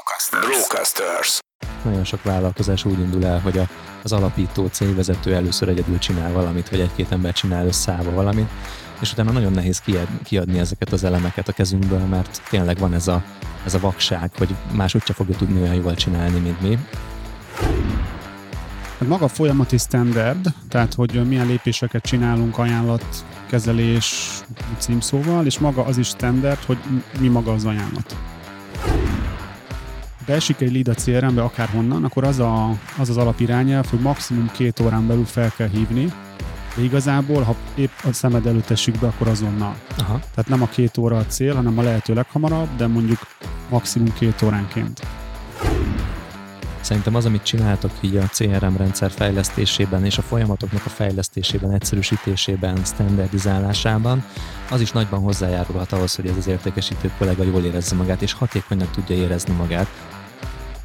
Brocasters. Brocasters. Nagyon sok vállalkozás úgy indul el, hogy a, az alapító cégvezető először egyedül csinál valamit, vagy egy-két ember csinál összeállva valamit, és utána nagyon nehéz kiadni ezeket az elemeket a kezünkből, mert tényleg van ez a, ez a vakság, hogy más úgyse fogja tudni olyan jól csinálni, mint mi. Hát maga a folyamati standard, tehát hogy milyen lépéseket csinálunk, ajánlat, kezelés címszóval, és maga az is standard, hogy mi maga az ajánlat. Beesik egy lead a CRM-be akárhonnan, akkor az, a, az az alapirányelv, hogy maximum két órán belül fel kell hívni, de igazából, ha épp a szemed előtt esik be, akkor azonnal. Aha. Tehát nem a két óra a cél, hanem a lehető leghamarabb, de mondjuk maximum két óránként. Szerintem az, amit csináltok így a CRM rendszer fejlesztésében és a folyamatoknak a fejlesztésében, egyszerűsítésében, standardizálásában, az is nagyban hozzájárulhat ahhoz, hogy ez az értékesítő kollega jól érezze magát és hatékonyan tudja érezni magát.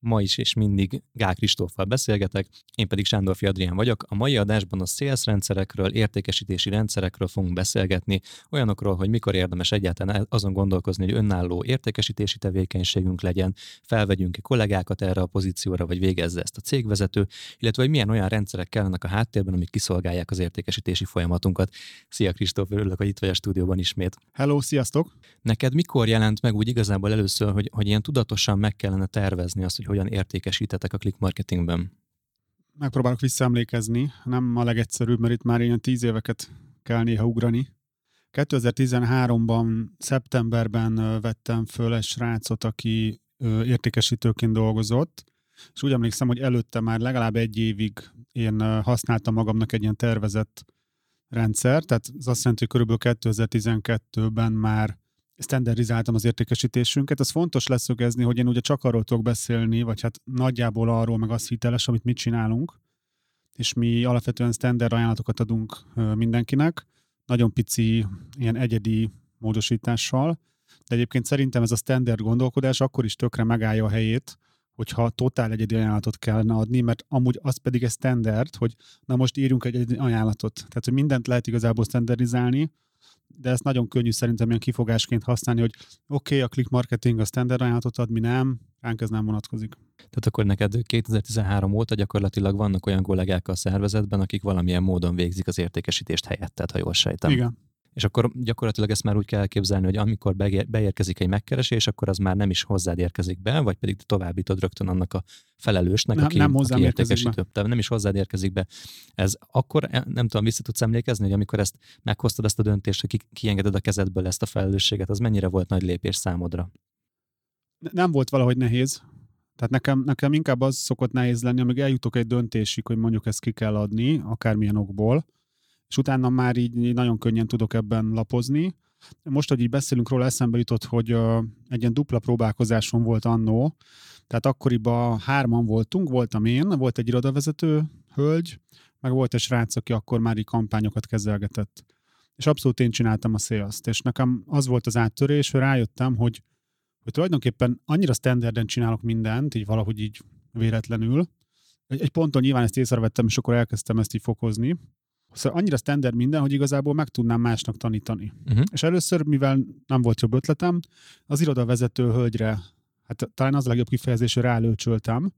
ma is és mindig Gál Kristóffal beszélgetek, én pedig Sándor Adrián vagyok. A mai adásban a sales rendszerekről, értékesítési rendszerekről fogunk beszélgetni, olyanokról, hogy mikor érdemes egyáltalán azon gondolkozni, hogy önálló értékesítési tevékenységünk legyen, felvegyünk ki kollégákat erre a pozícióra, vagy végezze ezt a cégvezető, illetve hogy milyen olyan rendszerek kellenek a háttérben, amik kiszolgálják az értékesítési folyamatunkat. Szia Kristóf, örülök, hogy itt vagy a stúdióban ismét. Hello, sziasztok! Neked mikor jelent meg úgy igazából először, hogy, hogy ilyen tudatosan meg kellene tervezni azt, hogy hogyan értékesítetek a click marketingben? Megpróbálok visszaemlékezni, nem a legegyszerűbb, mert itt már ilyen tíz éveket kell néha ugrani. 2013-ban, szeptemberben vettem föl egy srácot, aki értékesítőként dolgozott, és úgy emlékszem, hogy előtte már legalább egy évig én használtam magamnak egy ilyen tervezett rendszer, tehát az azt jelenti, hogy körülbelül 2012-ben már standardizáltam az értékesítésünket. Ez fontos leszögezni, hogy én ugye csak arról tudok beszélni, vagy hát nagyjából arról, meg az hiteles, amit mit csinálunk, és mi alapvetően standard ajánlatokat adunk mindenkinek, nagyon pici, ilyen egyedi módosítással, de egyébként szerintem ez a standard gondolkodás akkor is tökre megállja a helyét, hogyha totál egyedi ajánlatot kellene adni, mert amúgy az pedig egy standard, hogy na most írjunk egy egyedi ajánlatot. Tehát, hogy mindent lehet igazából standardizálni, de ezt nagyon könnyű szerintem ilyen kifogásként használni, hogy oké, okay, a click marketing a standard ajánlatot ad, mi nem, ránk ez nem vonatkozik. Tehát akkor neked 2013 óta gyakorlatilag vannak olyan kollégák a szervezetben, akik valamilyen módon végzik az értékesítést helyettet, ha jól sejtem. Igen. És akkor gyakorlatilag ezt már úgy kell elképzelni, hogy amikor beérkezik egy megkeresés, akkor az már nem is hozzád érkezik be, vagy pedig továbbítod rögtön annak a felelősnek, nem, aki, nem aki értékesítő. Be. Nem is hozzád érkezik be. Ez akkor, eh, nem tudom, vissza tudsz emlékezni, hogy amikor ezt meghoztad ezt a döntést, hogy kiengeded a kezedből ezt a felelősséget, az mennyire volt nagy lépés számodra? Nem volt valahogy nehéz. Tehát nekem, nekem inkább az szokott nehéz lenni, amíg eljutok egy döntésig, hogy mondjuk ezt ki kell adni, akármilyen okból, és utána már így nagyon könnyen tudok ebben lapozni. Most, hogy így beszélünk róla, eszembe jutott, hogy egy ilyen dupla próbálkozásom volt annó, tehát akkoriban hárman voltunk, voltam én, volt egy irodavezető hölgy, meg volt egy srác, aki akkor már így kampányokat kezelgetett. És abszolút én csináltam a sales és nekem az volt az áttörés, hogy rájöttem, hogy, hogy tulajdonképpen annyira standarden csinálok mindent, így valahogy így véletlenül. Egy, egy ponton nyilván ezt észrevettem, és akkor elkezdtem ezt így fokozni, Szóval annyira standard minden, hogy igazából meg tudnám másnak tanítani. Uh-huh. És először, mivel nem volt jobb ötletem, az irodavezető hölgyre, hát talán az a legjobb kifejezés, hogy rálőcsöltem.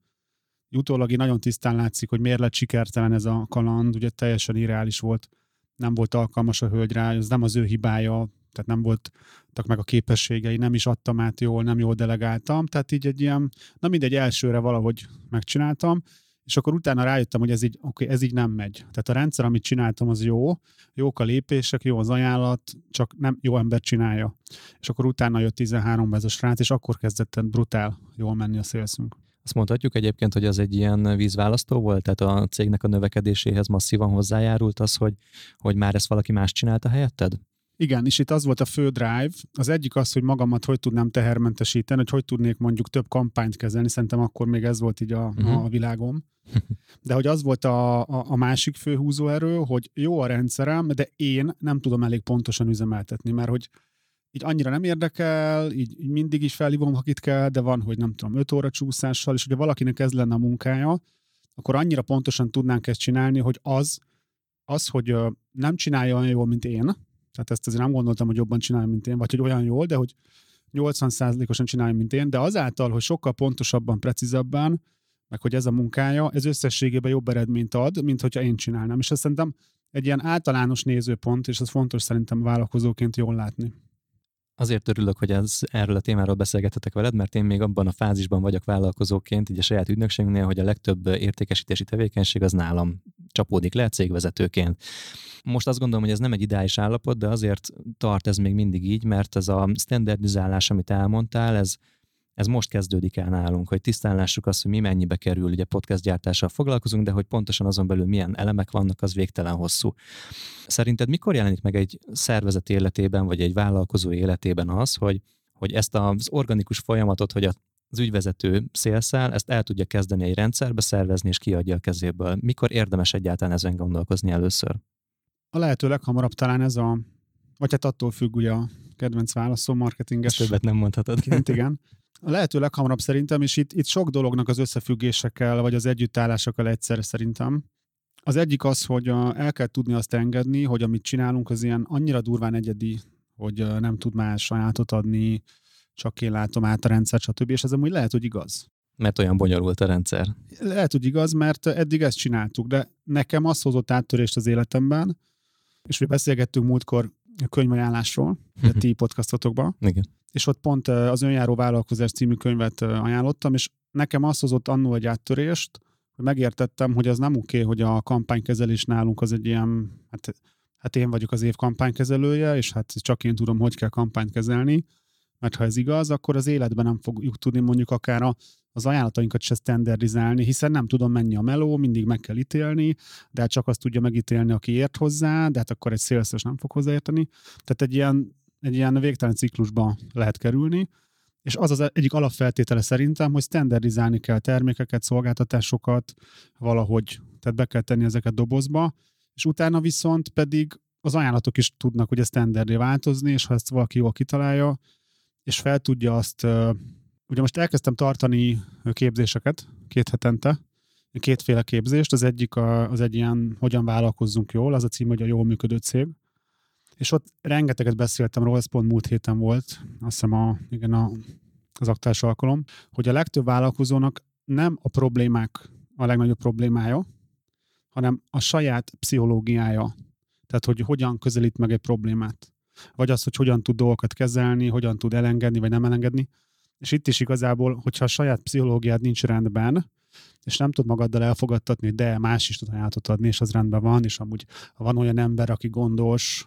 Utólag nagyon tisztán látszik, hogy miért lett sikertelen ez a kaland, ugye teljesen irreális volt, nem volt alkalmas a hölgy rá, ez nem az ő hibája, tehát nem voltak meg a képességei, nem is adtam át jól, nem jól delegáltam, tehát így egy ilyen, na mindegy, elsőre valahogy megcsináltam, és akkor utána rájöttem, hogy ez így, oké, ez így nem megy. Tehát a rendszer, amit csináltam, az jó, jók a lépések, jó az ajánlat, csak nem jó ember csinálja. És akkor utána jött 13 ez a srác, és akkor kezdett brutál jól menni a szélszünk. Azt mondhatjuk egyébként, hogy az egy ilyen vízválasztó volt, tehát a cégnek a növekedéséhez masszívan hozzájárult az, hogy, hogy már ezt valaki más csinálta helyetted? Igen, és itt az volt a fő drive. Az egyik az, hogy magamat hogy tudnám tehermentesíteni, hogy hogy tudnék mondjuk több kampányt kezelni. Szerintem akkor még ez volt így a, uh-huh. a világom. De hogy az volt a, a, a másik fő húzóerő, hogy jó a rendszerem, de én nem tudom elég pontosan üzemeltetni, mert hogy így annyira nem érdekel, így, így mindig is felhívom, ha itt kell, de van, hogy nem tudom, 5 óra csúszással, és hogyha valakinek ez lenne a munkája, akkor annyira pontosan tudnánk ezt csinálni, hogy az, az, hogy nem csinálja olyan jól, mint én, tehát ezt azért nem gondoltam, hogy jobban csinálja, mint én, vagy hogy olyan jól, de hogy 80%-osan csinálja, mint én, de azáltal, hogy sokkal pontosabban, precízebben, meg hogy ez a munkája, ez összességében jobb eredményt ad, mint hogyha én csinálnám. És ezt szerintem egy ilyen általános nézőpont, és ez fontos szerintem vállalkozóként jól látni. Azért örülök, hogy ez, erről a témáról beszélgethetek veled, mert én még abban a fázisban vagyok vállalkozóként, így a saját ügynökségnél, hogy a legtöbb értékesítési tevékenység az nálam csapódik le cégvezetőként. Most azt gondolom, hogy ez nem egy ideális állapot, de azért tart ez még mindig így, mert ez a standardizálás, amit elmondtál, ez ez most kezdődik el nálunk, hogy tisztán lássuk azt, hogy mi mennyibe kerül, ugye podcast gyártással foglalkozunk, de hogy pontosan azon belül milyen elemek vannak, az végtelen hosszú. Szerinted mikor jelenik meg egy szervezet életében, vagy egy vállalkozó életében az, hogy, hogy ezt az organikus folyamatot, hogy az ügyvezető szélszel, ezt el tudja kezdeni egy rendszerbe szervezni, és kiadja a kezéből. Mikor érdemes egyáltalán ezen gondolkozni először? A lehető leghamarabb talán ez a, vagy hát attól függ ugye a kedvenc válaszom, marketinges. Ezt többet nem mondhatod. Kint, igen. A lehető leghamarabb szerintem, és itt, itt sok dolognak az összefüggésekkel, vagy az együttállásokkal egyszerre szerintem. Az egyik az, hogy el kell tudni azt engedni, hogy amit csinálunk, az ilyen annyira durván egyedi, hogy nem tud más sajátot adni, csak én látom át a rendszer, stb. És ez amúgy lehet, hogy igaz. Mert olyan bonyolult a rendszer. Lehet, hogy igaz, mert eddig ezt csináltuk, de nekem az hozott áttörést az életemben, és mi beszélgettünk múltkor a könyvajánlásról, a ti podcastotokban. Igen. És ott pont az Önjáró Vállalkozás című könyvet ajánlottam, és nekem azt hozott annó egy áttörést, hogy megértettem, hogy az nem oké, okay, hogy a kampánykezelés nálunk az egy ilyen, hát, hát én vagyok az év kampánykezelője, és hát csak én tudom, hogy kell kampányt kezelni, mert ha ez igaz, akkor az életben nem fogjuk tudni mondjuk akár a, az ajánlatainkat se standardizálni, hiszen nem tudom mennyi a meló, mindig meg kell ítélni, de hát csak azt tudja megítélni, aki ért hozzá, de hát akkor egy szélszes nem fog hozzáérteni. Tehát egy ilyen egy ilyen végtelen ciklusba lehet kerülni, és az az egyik alapfeltétele szerintem, hogy standardizálni kell termékeket, szolgáltatásokat valahogy, tehát be kell tenni ezeket dobozba, és utána viszont pedig az ajánlatok is tudnak ugye standardé változni, és ha ezt valaki jól kitalálja, és fel tudja azt, ugye most elkezdtem tartani képzéseket két hetente, kétféle képzést, az egyik a, az egy ilyen, hogyan vállalkozzunk jól, az a cím, hogy a jól működő cég, és ott rengeteget beszéltem róla, ez pont múlt héten volt, azt hiszem a, igen, a, az aktás alkalom, hogy a legtöbb vállalkozónak nem a problémák a legnagyobb problémája, hanem a saját pszichológiája. Tehát, hogy hogyan közelít meg egy problémát. Vagy az, hogy hogyan tud dolgokat kezelni, hogyan tud elengedni, vagy nem elengedni. És itt is igazából, hogyha a saját pszichológiád nincs rendben, és nem tud magaddal elfogadtatni, de más is tud ajánlatot adni, és az rendben van, és amúgy ha van olyan ember, aki gondos,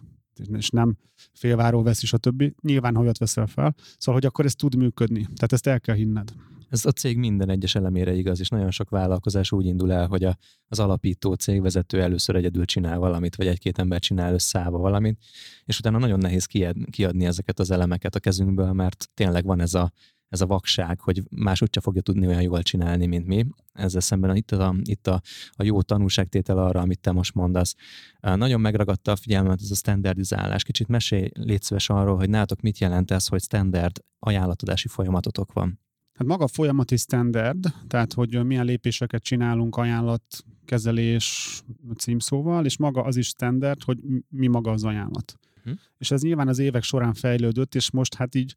és nem félváról veszi, és a többi, nyilván ha olyat veszel fel. Szóval, hogy akkor ez tud működni. Tehát ezt el kell hinned. Ez a cég minden egyes elemére igaz, és nagyon sok vállalkozás úgy indul el, hogy a, az alapító cégvezető először egyedül csinál valamit, vagy egy-két ember csinál összeállva valamit, és utána nagyon nehéz kiadni ezeket az elemeket a kezünkből, mert tényleg van ez a ez a vakság, hogy más úgyse fogja tudni olyan jól csinálni, mint mi. Ezzel szemben itt a, itt a, a jó tanulságtétel arra, amit te most mondasz. Nagyon megragadta a figyelmet ez a standardizálás. Kicsit mesélj, légy arról, hogy nálatok mit jelent ez, hogy standard ajánlatodási folyamatotok van. Hát maga a folyamat is standard, tehát hogy milyen lépéseket csinálunk ajánlatkezelés címszóval, és maga az is standard, hogy mi maga az ajánlat. Hm. És ez nyilván az évek során fejlődött, és most hát így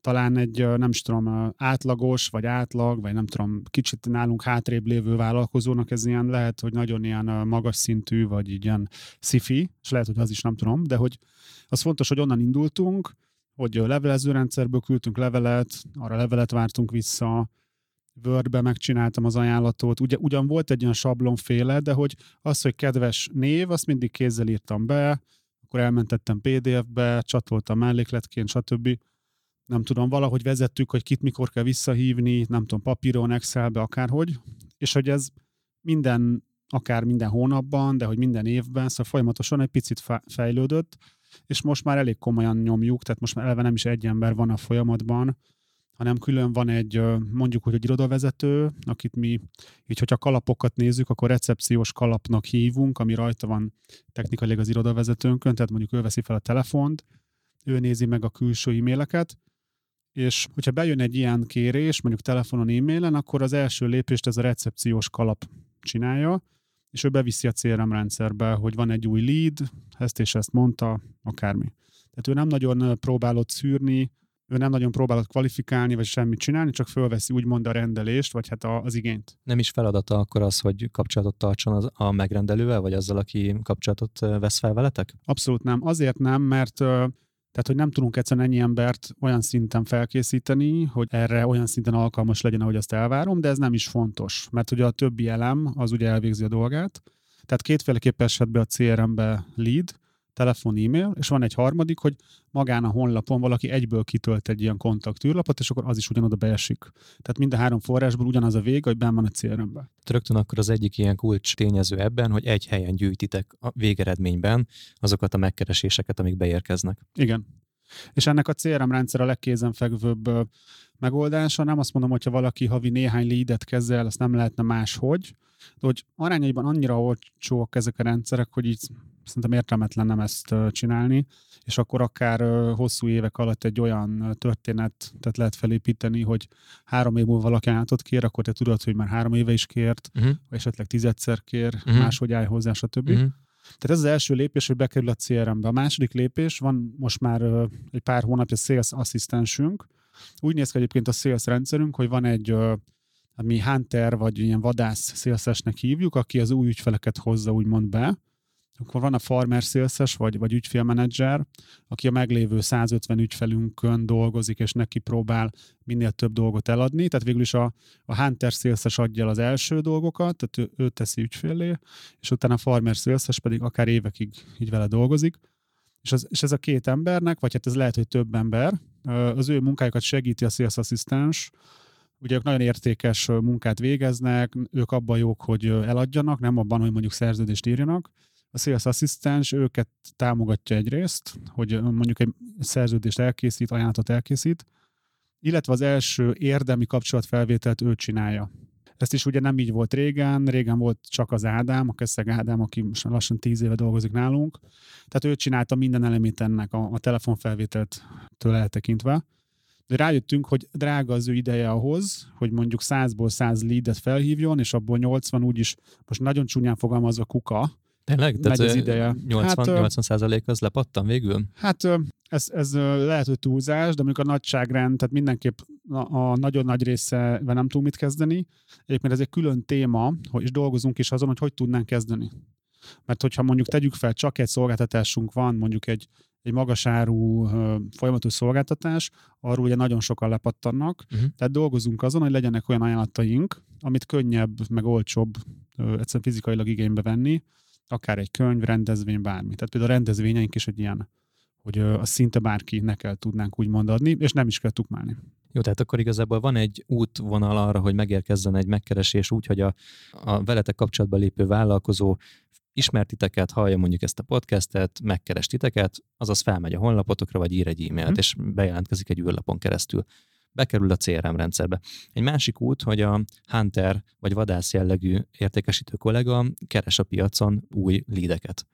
talán egy, nem is tudom, átlagos, vagy átlag, vagy nem tudom, kicsit nálunk hátrébb lévő vállalkozónak ez ilyen lehet, hogy nagyon ilyen magas szintű, vagy ilyen sci és lehet, hogy az is nem tudom, de hogy az fontos, hogy onnan indultunk, hogy levelező rendszerből küldtünk levelet, arra levelet vártunk vissza, Wordbe megcsináltam az ajánlatot. Ugye, ugyan volt egy olyan sablonféle, de hogy az, hogy kedves név, azt mindig kézzel írtam be, akkor elmentettem PDF-be, csatoltam mellékletként, stb. Nem tudom, valahogy vezettük, hogy kit mikor kell visszahívni, nem tudom, papíron, Excelbe, akárhogy, és hogy ez minden, akár minden hónapban, de hogy minden évben, szóval folyamatosan egy picit fejlődött, és most már elég komolyan nyomjuk, tehát most már eleve nem is egy ember van a folyamatban, hanem külön van egy, mondjuk, hogy egy irodavezető, akit mi, így hogyha kalapokat nézzük, akkor recepciós kalapnak hívunk, ami rajta van technikailag az irodavezetőnkön, tehát mondjuk ő veszi fel a telefont, ő nézi meg a külső e-maileket, és hogyha bejön egy ilyen kérés, mondjuk telefonon, e-mailen, akkor az első lépést ez a recepciós kalap csinálja, és ő beviszi a CRM rendszerbe, hogy van egy új lead, ezt és ezt mondta, akármi. Tehát ő nem nagyon próbálott szűrni, ő nem nagyon próbálott kvalifikálni, vagy semmit csinálni, csak fölveszi úgymond a rendelést, vagy hát az igényt. Nem is feladata akkor az, hogy kapcsolatot tartson az, a megrendelővel, vagy azzal, aki kapcsolatot vesz fel veletek? Abszolút nem. Azért nem, mert tehát, hogy nem tudunk egyszerűen ennyi embert olyan szinten felkészíteni, hogy erre olyan szinten alkalmas legyen, ahogy azt elvárom, de ez nem is fontos, mert ugye a többi elem az ugye elvégzi a dolgát. Tehát kétféleképp esett be a CRM-be lead, telefon, e-mail, és van egy harmadik, hogy magán a honlapon valaki egyből kitölt egy ilyen kontaktűrlapot, és akkor az is ugyanoda beesik. Tehát mind a három forrásból ugyanaz a vég, hogy benn van a CRM-ben. Rögtön akkor az egyik ilyen kulcs tényező ebben, hogy egy helyen gyűjtitek a végeredményben azokat a megkereséseket, amik beérkeznek. Igen. És ennek a CRM rendszer a legkézenfekvőbb megoldása. Nem azt mondom, hogyha valaki havi néhány leadet kezel, azt nem lehetne máshogy, de hogy arányaiban annyira olcsóak ezek a rendszerek, hogy így szerintem értelmetlen nem ezt csinálni, és akkor akár hosszú évek alatt egy olyan történetet lehet felépíteni, hogy három év múlva valaki állatot kér, akkor te tudod, hogy már három éve is kért, uh-huh. vagy esetleg tizedszer kér, uh-huh. máshogy állj hozzá, stb. Uh-huh. Tehát ez az első lépés, hogy bekerül a CRM-be. A második lépés, van most már egy pár hónapja sales asszisztensünk. Úgy néz ki egyébként a sales rendszerünk, hogy van egy mi hunter, vagy ilyen vadász szélszesnek hívjuk, aki az új ügyfeleket hozza úgymond be, akkor van a farmer sales vagy, vagy ügyfélmenedzser, aki a meglévő 150 ügyfelünkön dolgozik, és neki próbál minél több dolgot eladni. Tehát végül is a, a hunter sales adja az első dolgokat, tehát ő, ő teszi ügyfélé, és utána a farmer sales pedig akár évekig így vele dolgozik. És, az, és ez a két embernek, vagy hát ez lehet, hogy több ember, az ő munkájukat segíti a sales asszisztens, Ugye ők nagyon értékes munkát végeznek, ők abban jók, hogy eladjanak, nem abban, hogy mondjuk szerződést írjanak, a Sales Assistance őket támogatja egyrészt, hogy mondjuk egy szerződést elkészít, ajánlatot elkészít, illetve az első érdemi kapcsolatfelvételt ő csinálja. Ezt is ugye nem így volt régen, régen volt csak az Ádám, a Keszeg Ádám, aki most lassan tíz éve dolgozik nálunk. Tehát ő csinálta minden elemét ennek a, a telefonfelvételtől eltekintve. De rájöttünk, hogy drága az ő ideje ahhoz, hogy mondjuk 100-ból 100 leadet felhívjon, és abból 80 úgyis, most nagyon csúnyán fogalmazva kuka, Tényleg? Tehát megy az ideje. 80, hát, 80 százalék az lepattan végül? Hát ez, ez lehet, hogy túlzás, de mondjuk a nagyságrend, tehát mindenképp a, a nagyon nagy része nem tud mit kezdeni. Egyébként ez egy külön téma, hogy is dolgozunk is azon, hogy hogy tudnánk kezdeni. Mert hogyha mondjuk tegyük fel, csak egy szolgáltatásunk van, mondjuk egy, egy magasárú folyamatos szolgáltatás, arról ugye nagyon sokan lepattannak, uh-huh. tehát dolgozunk azon, hogy legyenek olyan ajánlataink, amit könnyebb, meg olcsóbb egyszerűen fizikailag igénybe venni, akár egy könyv, rendezvény, bármi. Tehát például a rendezvényeink is egy ilyen, hogy a szinte bárkinek el tudnánk úgy adni, és nem is kell tukmálni. Jó, tehát akkor igazából van egy útvonal arra, hogy megérkezzen egy megkeresés úgy, hogy a, a veletek kapcsolatba lépő vállalkozó ismertiteket, hallja mondjuk ezt a podcastet, megkeres titeket, azaz felmegy a honlapotokra, vagy ír egy e-mailt, hmm. és bejelentkezik egy űrlapon keresztül bekerül a CRM rendszerbe. Egy másik út, hogy a hunter vagy vadász jellegű értékesítő kollega keres a piacon új lídeket.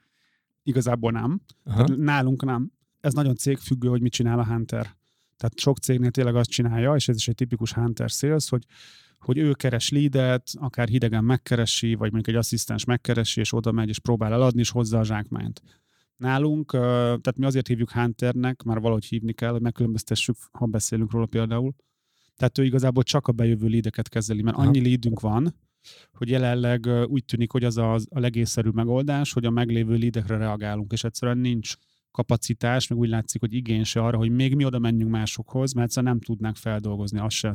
Igazából nem. Tehát nálunk nem. Ez nagyon cégfüggő, hogy mit csinál a hunter. Tehát sok cégnél tényleg azt csinálja, és ez is egy tipikus hunter sales, hogy hogy ő keres leadet, akár hidegen megkeresi, vagy mondjuk egy asszisztens megkeresi, és oda megy, és próbál eladni, és hozza a zsákmányt. Nálunk, tehát mi azért hívjuk Hunternek, már valahogy hívni kell, hogy megkülönböztessük, ha beszélünk róla például. Tehát ő igazából csak a bejövő lídeket kezeli, mert annyi lídünk van, hogy jelenleg úgy tűnik, hogy az a, a legészszerűbb megoldás, hogy a meglévő lídekre reagálunk, és egyszerűen nincs kapacitás, meg úgy látszik, hogy igény se arra, hogy még mi oda menjünk másokhoz, mert egyszerűen nem tudnánk feldolgozni, azt, se,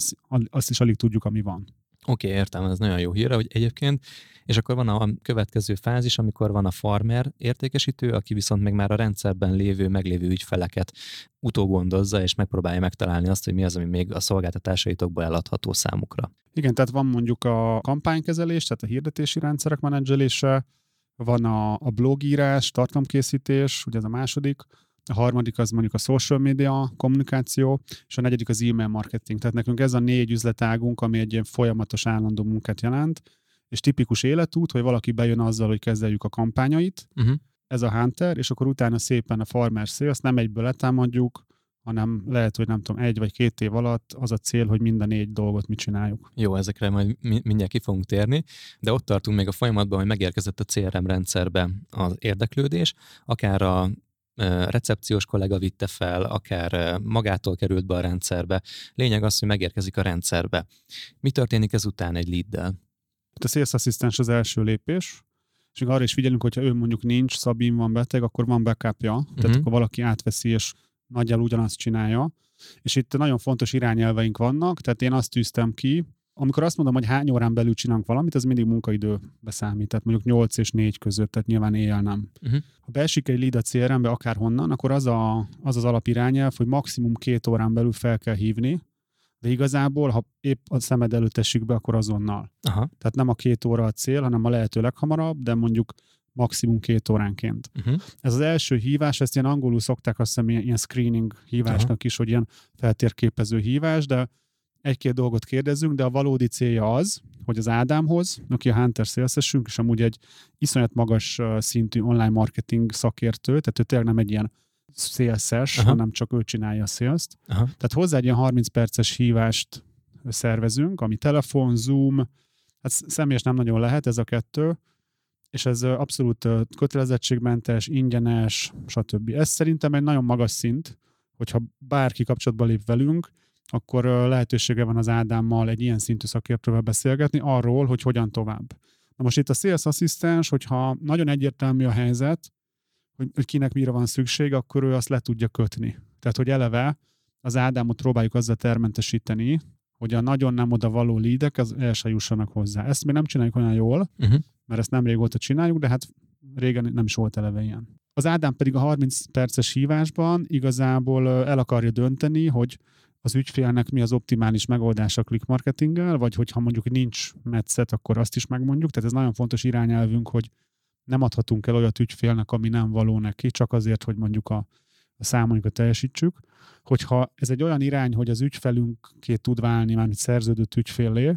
azt is alig tudjuk, ami van. Oké, okay, értem, ez nagyon jó hír, hogy egyébként, és akkor van a következő fázis, amikor van a farmer értékesítő, aki viszont meg már a rendszerben lévő, meglévő ügyfeleket utógondozza, és megpróbálja megtalálni azt, hogy mi az, ami még a szolgáltatásaitokból eladható számukra. Igen, tehát van mondjuk a kampánykezelés, tehát a hirdetési rendszerek menedzselése, van a, a blogírás, tartalomkészítés, ugye ez a második, a harmadik az mondjuk a social media kommunikáció, és a negyedik az e-mail marketing. Tehát nekünk ez a négy üzletágunk, ami egy ilyen folyamatos állandó munkát jelent, és tipikus életút, hogy valaki bejön azzal, hogy kezeljük a kampányait, uh-huh. ez a Hunter, és akkor utána szépen a Farmer Sales, nem egyből letámadjuk, hanem lehet, hogy nem tudom, egy vagy két év alatt az a cél, hogy mind a négy dolgot mit csináljuk. Jó, ezekre majd mindjárt ki fogunk térni, de ott tartunk még a folyamatban, hogy megérkezett a CRM rendszerbe az érdeklődés, akár a recepciós kollega vitte fel, akár magától került be a rendszerbe. Lényeg az, hogy megérkezik a rendszerbe. Mi történik ezután egy leaddel? A Sales Assistant az első lépés, és arra is figyelünk, hogyha ő mondjuk nincs, Szabin van beteg, akkor van backupja, uh-huh. tehát akkor valaki átveszi, és nagyjából ugyanazt csinálja. És itt nagyon fontos irányelveink vannak, tehát én azt tűztem ki, amikor azt mondom, hogy hány órán belül csinálunk valamit, az mindig munkaidő beszámít, tehát mondjuk 8 és 4 között, tehát nyilván éjjel nem. Uh-huh. Ha beesik egy lead a CRM-be akárhonnan, akkor az, a, az az alapirányelv, hogy maximum két órán belül fel kell hívni, de igazából, ha épp a szemed előtt esik be, akkor azonnal. Aha. Tehát nem a két óra a cél, hanem a lehető leghamarabb, de mondjuk maximum két óránként. Uh-huh. Ez az első hívás, ezt ilyen angolul szokták azt hiszem ilyen, ilyen screening hívásnak uh-huh. is, hogy ilyen feltérképező hívás, de egy-két dolgot kérdezünk, de a valódi célja az, hogy az Ádámhoz, aki a Hunter sales és amúgy egy iszonyat magas szintű online marketing szakértő, tehát ő tényleg nem egy ilyen szélszes, hanem csak ő csinálja a sales Tehát hozzá egy ilyen 30 perces hívást szervezünk, ami telefon, Zoom, hát személyes nem nagyon lehet ez a kettő, és ez abszolút kötelezettségmentes, ingyenes, stb. Ez szerintem egy nagyon magas szint, hogyha bárki kapcsolatba lép velünk, akkor lehetősége van az Ádámmal egy ilyen szintű szakértővel beszélgetni arról, hogy hogyan tovább. Na most itt a Sales Assistance, hogyha nagyon egyértelmű a helyzet, hogy, hogy kinek mire van szükség, akkor ő azt le tudja kötni. Tehát, hogy eleve az Ádámot próbáljuk azzal termentesíteni, hogy a nagyon nem oda való lídek az el se jussanak hozzá. Ezt még nem csináljuk olyan jól, uh-huh. mert ezt nem régóta csináljuk, de hát régen nem is volt eleve ilyen. Az Ádám pedig a 30 perces hívásban igazából el akarja dönteni, hogy az ügyfélnek mi az optimális megoldás a click marketinggel, vagy hogyha mondjuk nincs metszet, akkor azt is megmondjuk. Tehát ez nagyon fontos irányelvünk, hogy nem adhatunk el olyat ügyfélnek, ami nem való neki, csak azért, hogy mondjuk a, a számainkat teljesítsük. Hogyha ez egy olyan irány, hogy az ügyfelünké tud válni, mármint szerződött ügyfélé,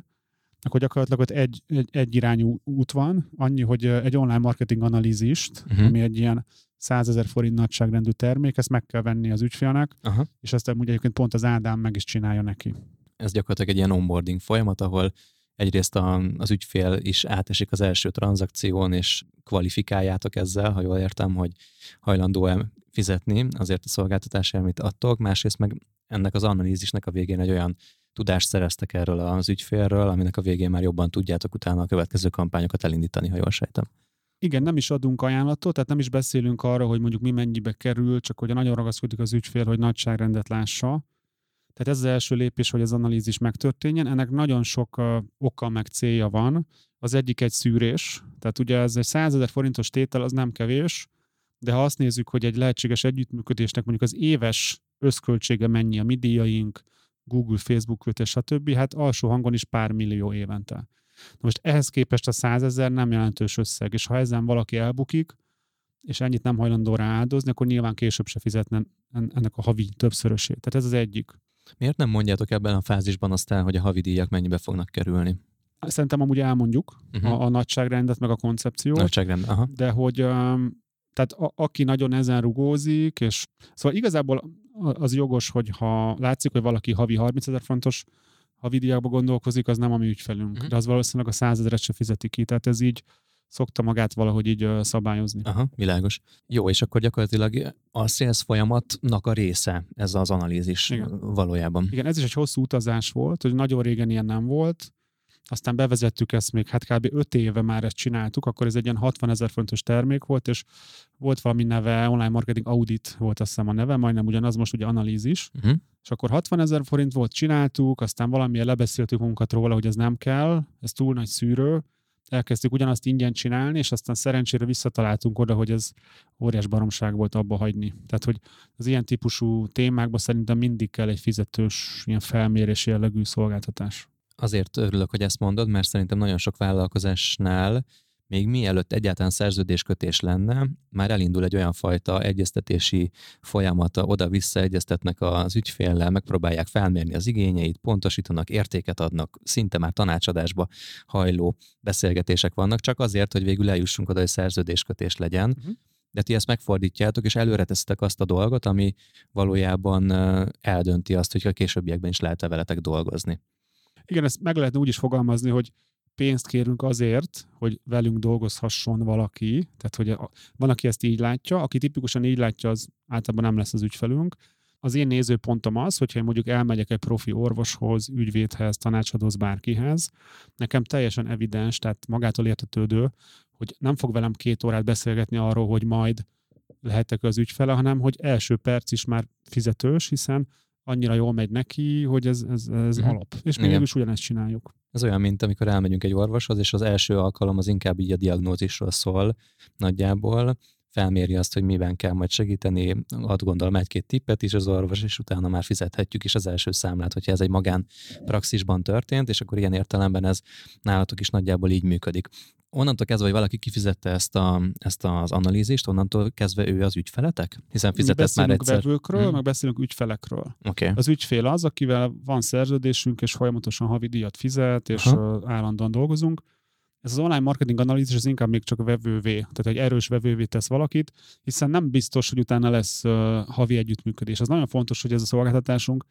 akkor gyakorlatilag ott egy, egy, egy irányú út van, annyi, hogy egy online marketing analízist, uh-huh. ami egy ilyen 100 ezer forint nagyságrendű termék, ezt meg kell venni az ügyfélnek, uh-huh. és ezt ugye egyébként pont az Ádám meg is csinálja neki. Ez gyakorlatilag egy ilyen onboarding folyamat, ahol egyrészt a, az ügyfél is átesik az első tranzakción, és kvalifikáljátok ezzel, ha jól értem, hogy hajlandó-e fizetni azért a szolgáltatásért, amit adtok, másrészt meg ennek az analízisnek a végén egy olyan tudást szereztek erről az ügyfélről, aminek a végén már jobban tudjátok utána a következő kampányokat elindítani, ha jól sejtem. Igen, nem is adunk ajánlatot, tehát nem is beszélünk arra, hogy mondjuk mi mennyibe kerül, csak hogy nagyon ragaszkodik az ügyfél, hogy nagyságrendet lássa. Tehát ez az első lépés, hogy az analízis megtörténjen. Ennek nagyon sok uh, oka meg célja van. Az egyik egy szűrés, tehát ugye ez egy 100 ezer forintos tétel, az nem kevés, de ha azt nézzük, hogy egy lehetséges együttműködésnek mondjuk az éves összköltsége mennyi, a mi díjaink, Google, Facebook kötés, stb., hát alsó hangon is pár millió évente. Na most ehhez képest a százezer nem jelentős összeg, és ha ezen valaki elbukik, és ennyit nem hajlandó rá áldozni, akkor nyilván később se fizetne ennek a havi többszörösét. Tehát ez az egyik. Miért nem mondjátok ebben a fázisban aztán, hogy a havi díjak mennyibe fognak kerülni? Szerintem amúgy elmondjuk uh-huh. a, a nagyságrendet, meg a koncepciót. Nagyságrend, aha. De hogy tehát a, aki nagyon ezen rugózik, és szóval igazából az jogos, hogy ha látszik, hogy valaki havi 30 ezer fontos havidíjakba gondolkozik, az nem a mi ügyfelünk. Uh-huh. De az valószínűleg a 100 ezeret se fizeti ki. Tehát ez így szokta magát valahogy így szabályozni. Aha, világos. Jó, és akkor gyakorlatilag a sales folyamatnak a része ez az analízis Igen. valójában. Igen, ez is egy hosszú utazás volt, hogy nagyon régen ilyen nem volt. Aztán bevezettük ezt még, hát kb. 5 éve már ezt csináltuk, akkor ez egy ilyen 60 ezer fontos termék volt, és volt valami neve, online marketing audit volt azt hiszem a neve, majdnem ugyanaz, most ugye analízis. Uh-huh. És akkor 60 ezer forint volt, csináltuk, aztán valamilyen lebeszéltük magunkat róla, hogy ez nem kell, ez túl nagy szűrő, elkezdtük ugyanazt ingyen csinálni, és aztán szerencsére visszataláltunk oda, hogy ez óriás baromság volt abba hagyni. Tehát, hogy az ilyen típusú témákban szerintem mindig kell egy fizetős, ilyen felmérés jellegű szolgáltatás azért örülök, hogy ezt mondod, mert szerintem nagyon sok vállalkozásnál még mielőtt egyáltalán szerződéskötés lenne, már elindul egy olyan fajta egyeztetési folyamata, oda-vissza egyeztetnek az ügyféllel, megpróbálják felmérni az igényeit, pontosítanak, értéket adnak, szinte már tanácsadásba hajló beszélgetések vannak, csak azért, hogy végül eljussunk oda, hogy szerződéskötés legyen. Uh-huh de ti ezt megfordítjátok, és előre teszitek azt a dolgot, ami valójában eldönti azt, hogy a későbbiekben is lehet-e veletek dolgozni. Igen, ezt meg lehetne úgy is fogalmazni, hogy pénzt kérünk azért, hogy velünk dolgozhasson valaki, tehát hogy van, aki ezt így látja, aki tipikusan így látja, az általában nem lesz az ügyfelünk. Az én nézőpontom az, hogyha én mondjuk elmegyek egy profi orvoshoz, ügyvédhez, tanácsadóz bárkihez, nekem teljesen evidens, tehát magától értetődő, hogy nem fog velem két órát beszélgetni arról, hogy majd lehetek az ügyfele, hanem hogy első perc is már fizetős, hiszen annyira jól megy neki, hogy ez, ez, ez uh-huh. alap. És mi is ugyanezt csináljuk. Ez olyan, mint amikor elmegyünk egy orvoshoz, és az első alkalom az inkább így a diagnózisról szól nagyjából, felméri azt, hogy miben kell majd segíteni, ad gondolom egy-két tippet is az orvos, és utána már fizethetjük is az első számlát, hogyha ez egy magán praxisban történt, és akkor ilyen értelemben ez nálatok is nagyjából így működik onnantól kezdve, hogy valaki kifizette ezt, a, ezt az analízist, onnantól kezdve ő az ügyfeletek? Hiszen fizetett már egyszer. vevőkről, hmm. meg beszélünk ügyfelekről. Okay. Az ügyfél az, akivel van szerződésünk, és folyamatosan havi díjat fizet, és Aha. állandóan dolgozunk. Ez az online marketing analízis az inkább még csak vevővé, tehát egy erős vevővé tesz valakit, hiszen nem biztos, hogy utána lesz uh, havi együttműködés. Az nagyon fontos, hogy ez a szolgáltatásunk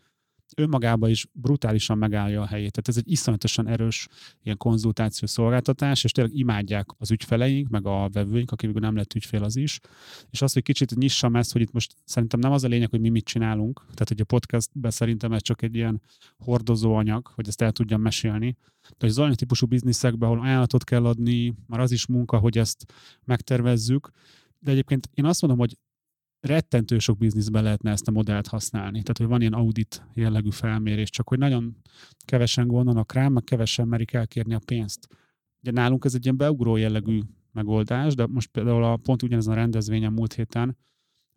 önmagában is brutálisan megállja a helyét. Tehát ez egy iszonyatosan erős ilyen konzultációs szolgáltatás, és tényleg imádják az ügyfeleink, meg a vevőink, akik nem lett ügyfél az is. És azt, hogy kicsit nyissam ezt, hogy itt most szerintem nem az a lényeg, hogy mi mit csinálunk, tehát hogy a podcastben szerintem ez csak egy ilyen hordozó anyag, hogy ezt el tudjam mesélni. De az olyan típusú bizniszekben, ahol ajánlatot kell adni, már az is munka, hogy ezt megtervezzük, de egyébként én azt mondom, hogy rettentő sok bizniszben lehetne ezt a modellt használni. Tehát, hogy van ilyen audit jellegű felmérés, csak hogy nagyon kevesen gondolnak rá, meg kevesen merik elkérni a pénzt. Ugye nálunk ez egy ilyen beugró jellegű megoldás, de most például a, pont ugyanezen a rendezvényen múlt héten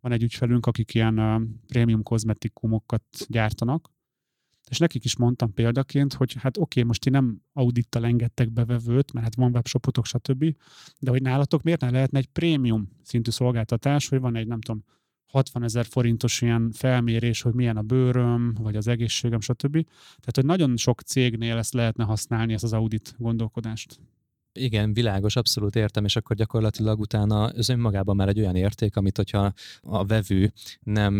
van egy ügyfelünk, akik ilyen uh, prémium kozmetikumokat gyártanak, és nekik is mondtam példaként, hogy hát oké, okay, most ti nem audittal engedtek bevevőt, mert hát van webshopotok, stb., de hogy nálatok miért ne lehetne egy prémium szintű szolgáltatás, hogy van egy, nem tudom, 60 ezer forintos ilyen felmérés, hogy milyen a bőröm, vagy az egészségem, stb. Tehát, hogy nagyon sok cégnél ezt lehetne használni, ezt az audit gondolkodást. Igen, világos, abszolút értem, és akkor gyakorlatilag utána az önmagában már egy olyan érték, amit hogyha a vevő nem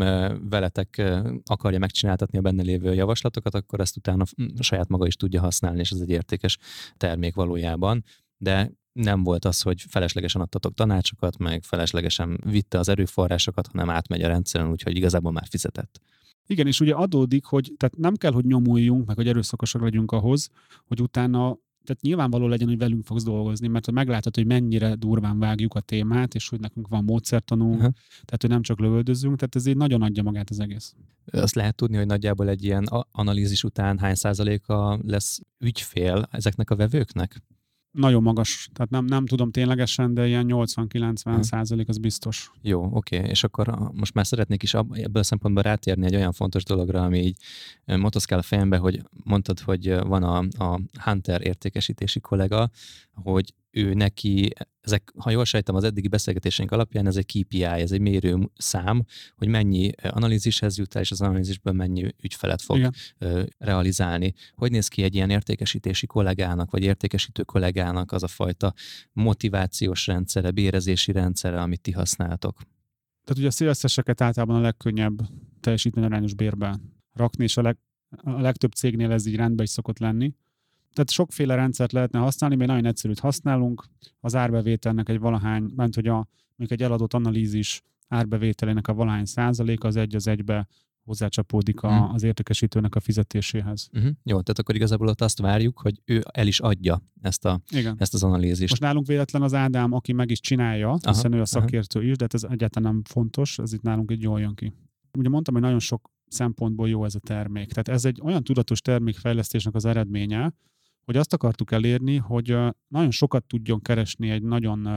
veletek akarja megcsináltatni a benne lévő javaslatokat, akkor ezt utána saját maga is tudja használni, és ez egy értékes termék valójában. De nem volt az, hogy feleslegesen adtatok tanácsokat, meg feleslegesen vitte az erőforrásokat, hanem átmegy a rendszeren, úgyhogy igazából már fizetett. Igen, és ugye adódik, hogy tehát nem kell, hogy nyomuljunk, meg hogy erőszakosak legyünk ahhoz, hogy utána tehát nyilvánvaló legyen, hogy velünk fogsz dolgozni, mert meglátod, hogy mennyire durván vágjuk a témát, és hogy nekünk van módszertanunk, uh-huh. tehát hogy nem csak lövöldözünk, tehát ez így nagyon adja magát az egész. Azt lehet tudni, hogy nagyjából egy ilyen analízis után hány százaléka lesz ügyfél ezeknek a vevőknek? Nagyon magas, tehát nem, nem tudom ténylegesen, de ilyen 80-90 hm. százalék az biztos. Jó, oké, és akkor most már szeretnék is ebből a szempontból rátérni egy olyan fontos dologra, ami így motoszkál a fejembe, hogy mondtad, hogy van a, a Hunter értékesítési kollega, hogy ő neki, ezek, ha jól sejtem, az eddigi beszélgetésénk alapján ez egy KPI, ez egy mérő szám, hogy mennyi analízishez jut el, és az analízisből mennyi ügyfelet fog Igen. realizálni. Hogy néz ki egy ilyen értékesítési kollégának, vagy értékesítő kollégának az a fajta motivációs rendszere, bérezési rendszere, amit ti használtok? Tehát ugye a szélszeseket általában a legkönnyebb teljesítményarányos bérbe rakni, és a, leg, a legtöbb cégnél ez így rendben is szokott lenni tehát sokféle rendszert lehetne használni, mi nagyon egyszerűt használunk. Az árbevételnek egy valahány, ment, hogy a, mondjuk egy eladott analízis árbevételének a valahány százalék az egy az egybe hozzácsapódik a, hmm. az értékesítőnek a fizetéséhez. Uh-huh. Jó, tehát akkor igazából ott azt várjuk, hogy ő el is adja ezt, a, Igen. ezt az analízist. Most nálunk véletlen az Ádám, aki meg is csinálja, aha, hiszen ő a szakértő aha. is, de hát ez egyáltalán nem fontos, ez itt nálunk egy jól jön ki. Ugye mondtam, hogy nagyon sok szempontból jó ez a termék. Tehát ez egy olyan tudatos termékfejlesztésnek az eredménye, hogy azt akartuk elérni, hogy nagyon sokat tudjon keresni egy nagyon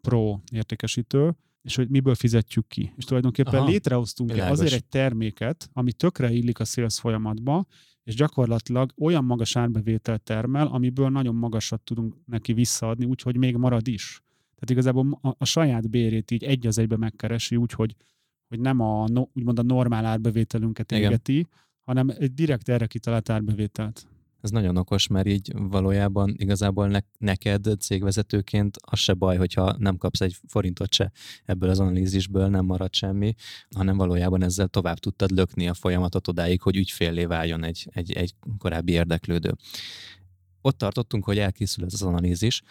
pro értékesítő, és hogy miből fizetjük ki. És tulajdonképpen Aha, létrehoztunk világos. azért egy terméket, ami tökre illik a sales folyamatba, és gyakorlatilag olyan magas árbevételt termel, amiből nagyon magasat tudunk neki visszaadni, úgyhogy még marad is. Tehát igazából a, a saját bérét így egy az egybe megkeresi, úgyhogy hogy nem a, no, úgymond a normál árbevételünket égeti, hanem egy direkt erre kitalált árbevételt. Ez nagyon okos, mert így valójában igazából ne, neked cégvezetőként az se baj, hogyha nem kapsz egy forintot se ebből az analízisből, nem marad semmi, hanem valójában ezzel tovább tudtad lökni a folyamatot odáig, hogy ügyféllé váljon egy, egy, egy korábbi érdeklődő. Ott tartottunk, hogy elkészül ez az analízis,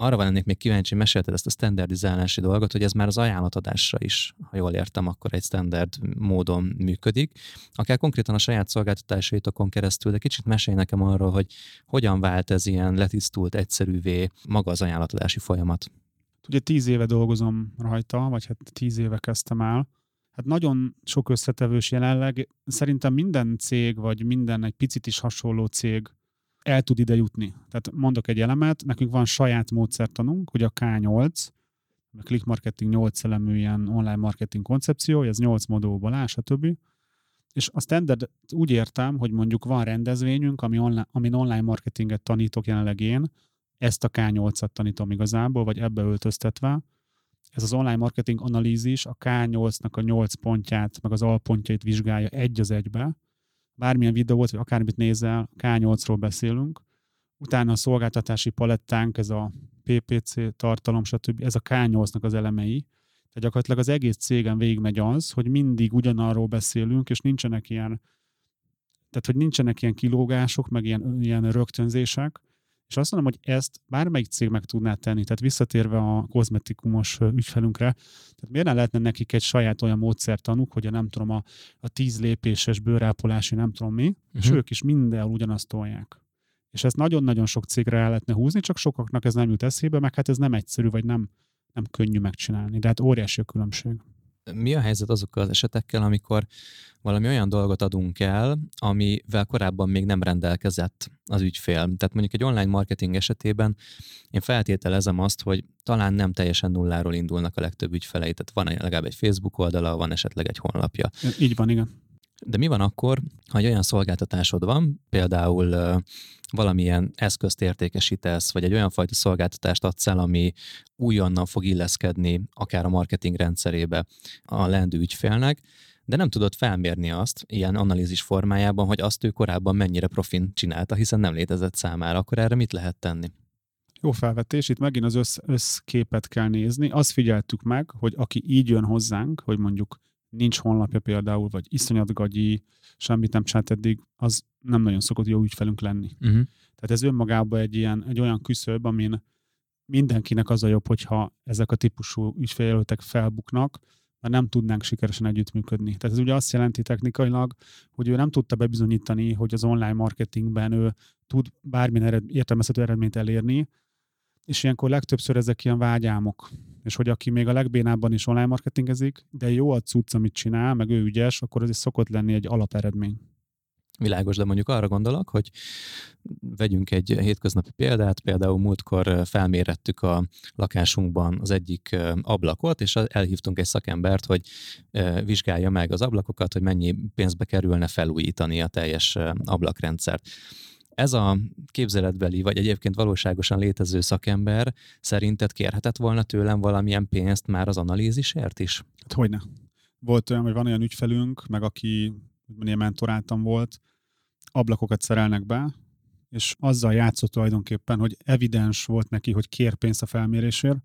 arra van ennék még kíváncsi, mesélted ezt a standardizálási dolgot, hogy ez már az ajánlatadásra is, ha jól értem, akkor egy standard módon működik. Akár konkrétan a saját szolgáltatásaitokon keresztül, de kicsit mesélj nekem arról, hogy hogyan vált ez ilyen letisztult, egyszerűvé maga az ajánlatadási folyamat. Ugye tíz éve dolgozom rajta, vagy hát tíz éve kezdtem el. Hát nagyon sok összetevős jelenleg. Szerintem minden cég, vagy minden egy picit is hasonló cég el tud ide jutni. Tehát mondok egy elemet, nekünk van saját módszertanunk, hogy a K8, a Click Marketing 8 elemű ilyen online marketing koncepció, ez 8 modulból áll, stb. És a standard úgy értem, hogy mondjuk van rendezvényünk, ami online, amin online marketinget tanítok jelenleg én, ezt a K8-at tanítom igazából, vagy ebbe öltöztetve. Ez az online marketing analízis a K8-nak a 8 pontját, meg az alpontjait vizsgálja egy az egybe, bármilyen videót, vagy akármit nézel, K8-ról beszélünk, utána a szolgáltatási palettánk, ez a PPC tartalom, stb. Ez a K8-nak az elemei. Tehát gyakorlatilag az egész cégen végigmegy az, hogy mindig ugyanarról beszélünk, és nincsenek ilyen, tehát hogy nincsenek ilyen kilógások, meg ilyen, ilyen rögtönzések, és azt mondom, hogy ezt bármelyik cég meg tudná tenni, tehát visszatérve a kozmetikumos ügyfelünkre, tehát miért ne lehetne nekik egy saját olyan módszertanuk, hogy a nem tudom, a, a tíz lépéses bőrápolási nem tudom mi, uh-huh. és mhm. ők is mindenhol ugyanazt tolják. És ezt nagyon-nagyon sok cégre el lehetne húzni, csak sokaknak ez nem jut eszébe, meg hát ez nem egyszerű, vagy nem, nem könnyű megcsinálni. De hát óriási a különbség mi a helyzet azokkal az esetekkel, amikor valami olyan dolgot adunk el, amivel korábban még nem rendelkezett az ügyfél. Tehát mondjuk egy online marketing esetében én feltételezem azt, hogy talán nem teljesen nulláról indulnak a legtöbb ügyfelei. Tehát van legalább egy Facebook oldala, van esetleg egy honlapja. Így van, igen. De mi van akkor, ha egy olyan szolgáltatásod van, például valamilyen eszközt értékesítesz, vagy egy olyan fajta szolgáltatást adsz el, ami újonnan fog illeszkedni akár a marketing rendszerébe a lendő ügyfélnek, de nem tudod felmérni azt ilyen analízis formájában, hogy azt ő korábban mennyire profin csinálta, hiszen nem létezett számára, akkor erre mit lehet tenni? Jó felvetés, itt megint az össz, összképet kell nézni. Azt figyeltük meg, hogy aki így jön hozzánk, hogy mondjuk nincs honlapja például, vagy iszonyat gagyi, semmit nem csinált eddig, az nem nagyon szokott jó ügyfelünk lenni. Uh-huh. Tehát ez önmagában egy, ilyen, egy olyan küszöb, amin mindenkinek az a jobb, hogyha ezek a típusú ügyféljelöltek felbuknak, mert nem tudnánk sikeresen együttműködni. Tehát ez ugye azt jelenti technikailag, hogy ő nem tudta bebizonyítani, hogy az online marketingben ő tud bármilyen ered, értelmezhető eredményt elérni, és ilyenkor legtöbbször ezek ilyen vágyámok. És hogy aki még a legbénábban is online marketingezik, de jó a cucc, amit csinál, meg ő ügyes, akkor ez is szokott lenni egy alaperedmény. Világos, de mondjuk arra gondolok, hogy vegyünk egy hétköznapi példát, például múltkor felmérettük a lakásunkban az egyik ablakot, és elhívtunk egy szakembert, hogy vizsgálja meg az ablakokat, hogy mennyi pénzbe kerülne felújítani a teljes ablakrendszert ez a képzeletbeli, vagy egyébként valóságosan létező szakember szerinted kérhetett volna tőlem valamilyen pénzt már az analízisért is? Hát hogyne. Volt olyan, hogy van olyan ügyfelünk, meg aki ilyen mentoráltam volt, ablakokat szerelnek be, és azzal játszott tulajdonképpen, hogy evidens volt neki, hogy kér pénzt a felmérésért,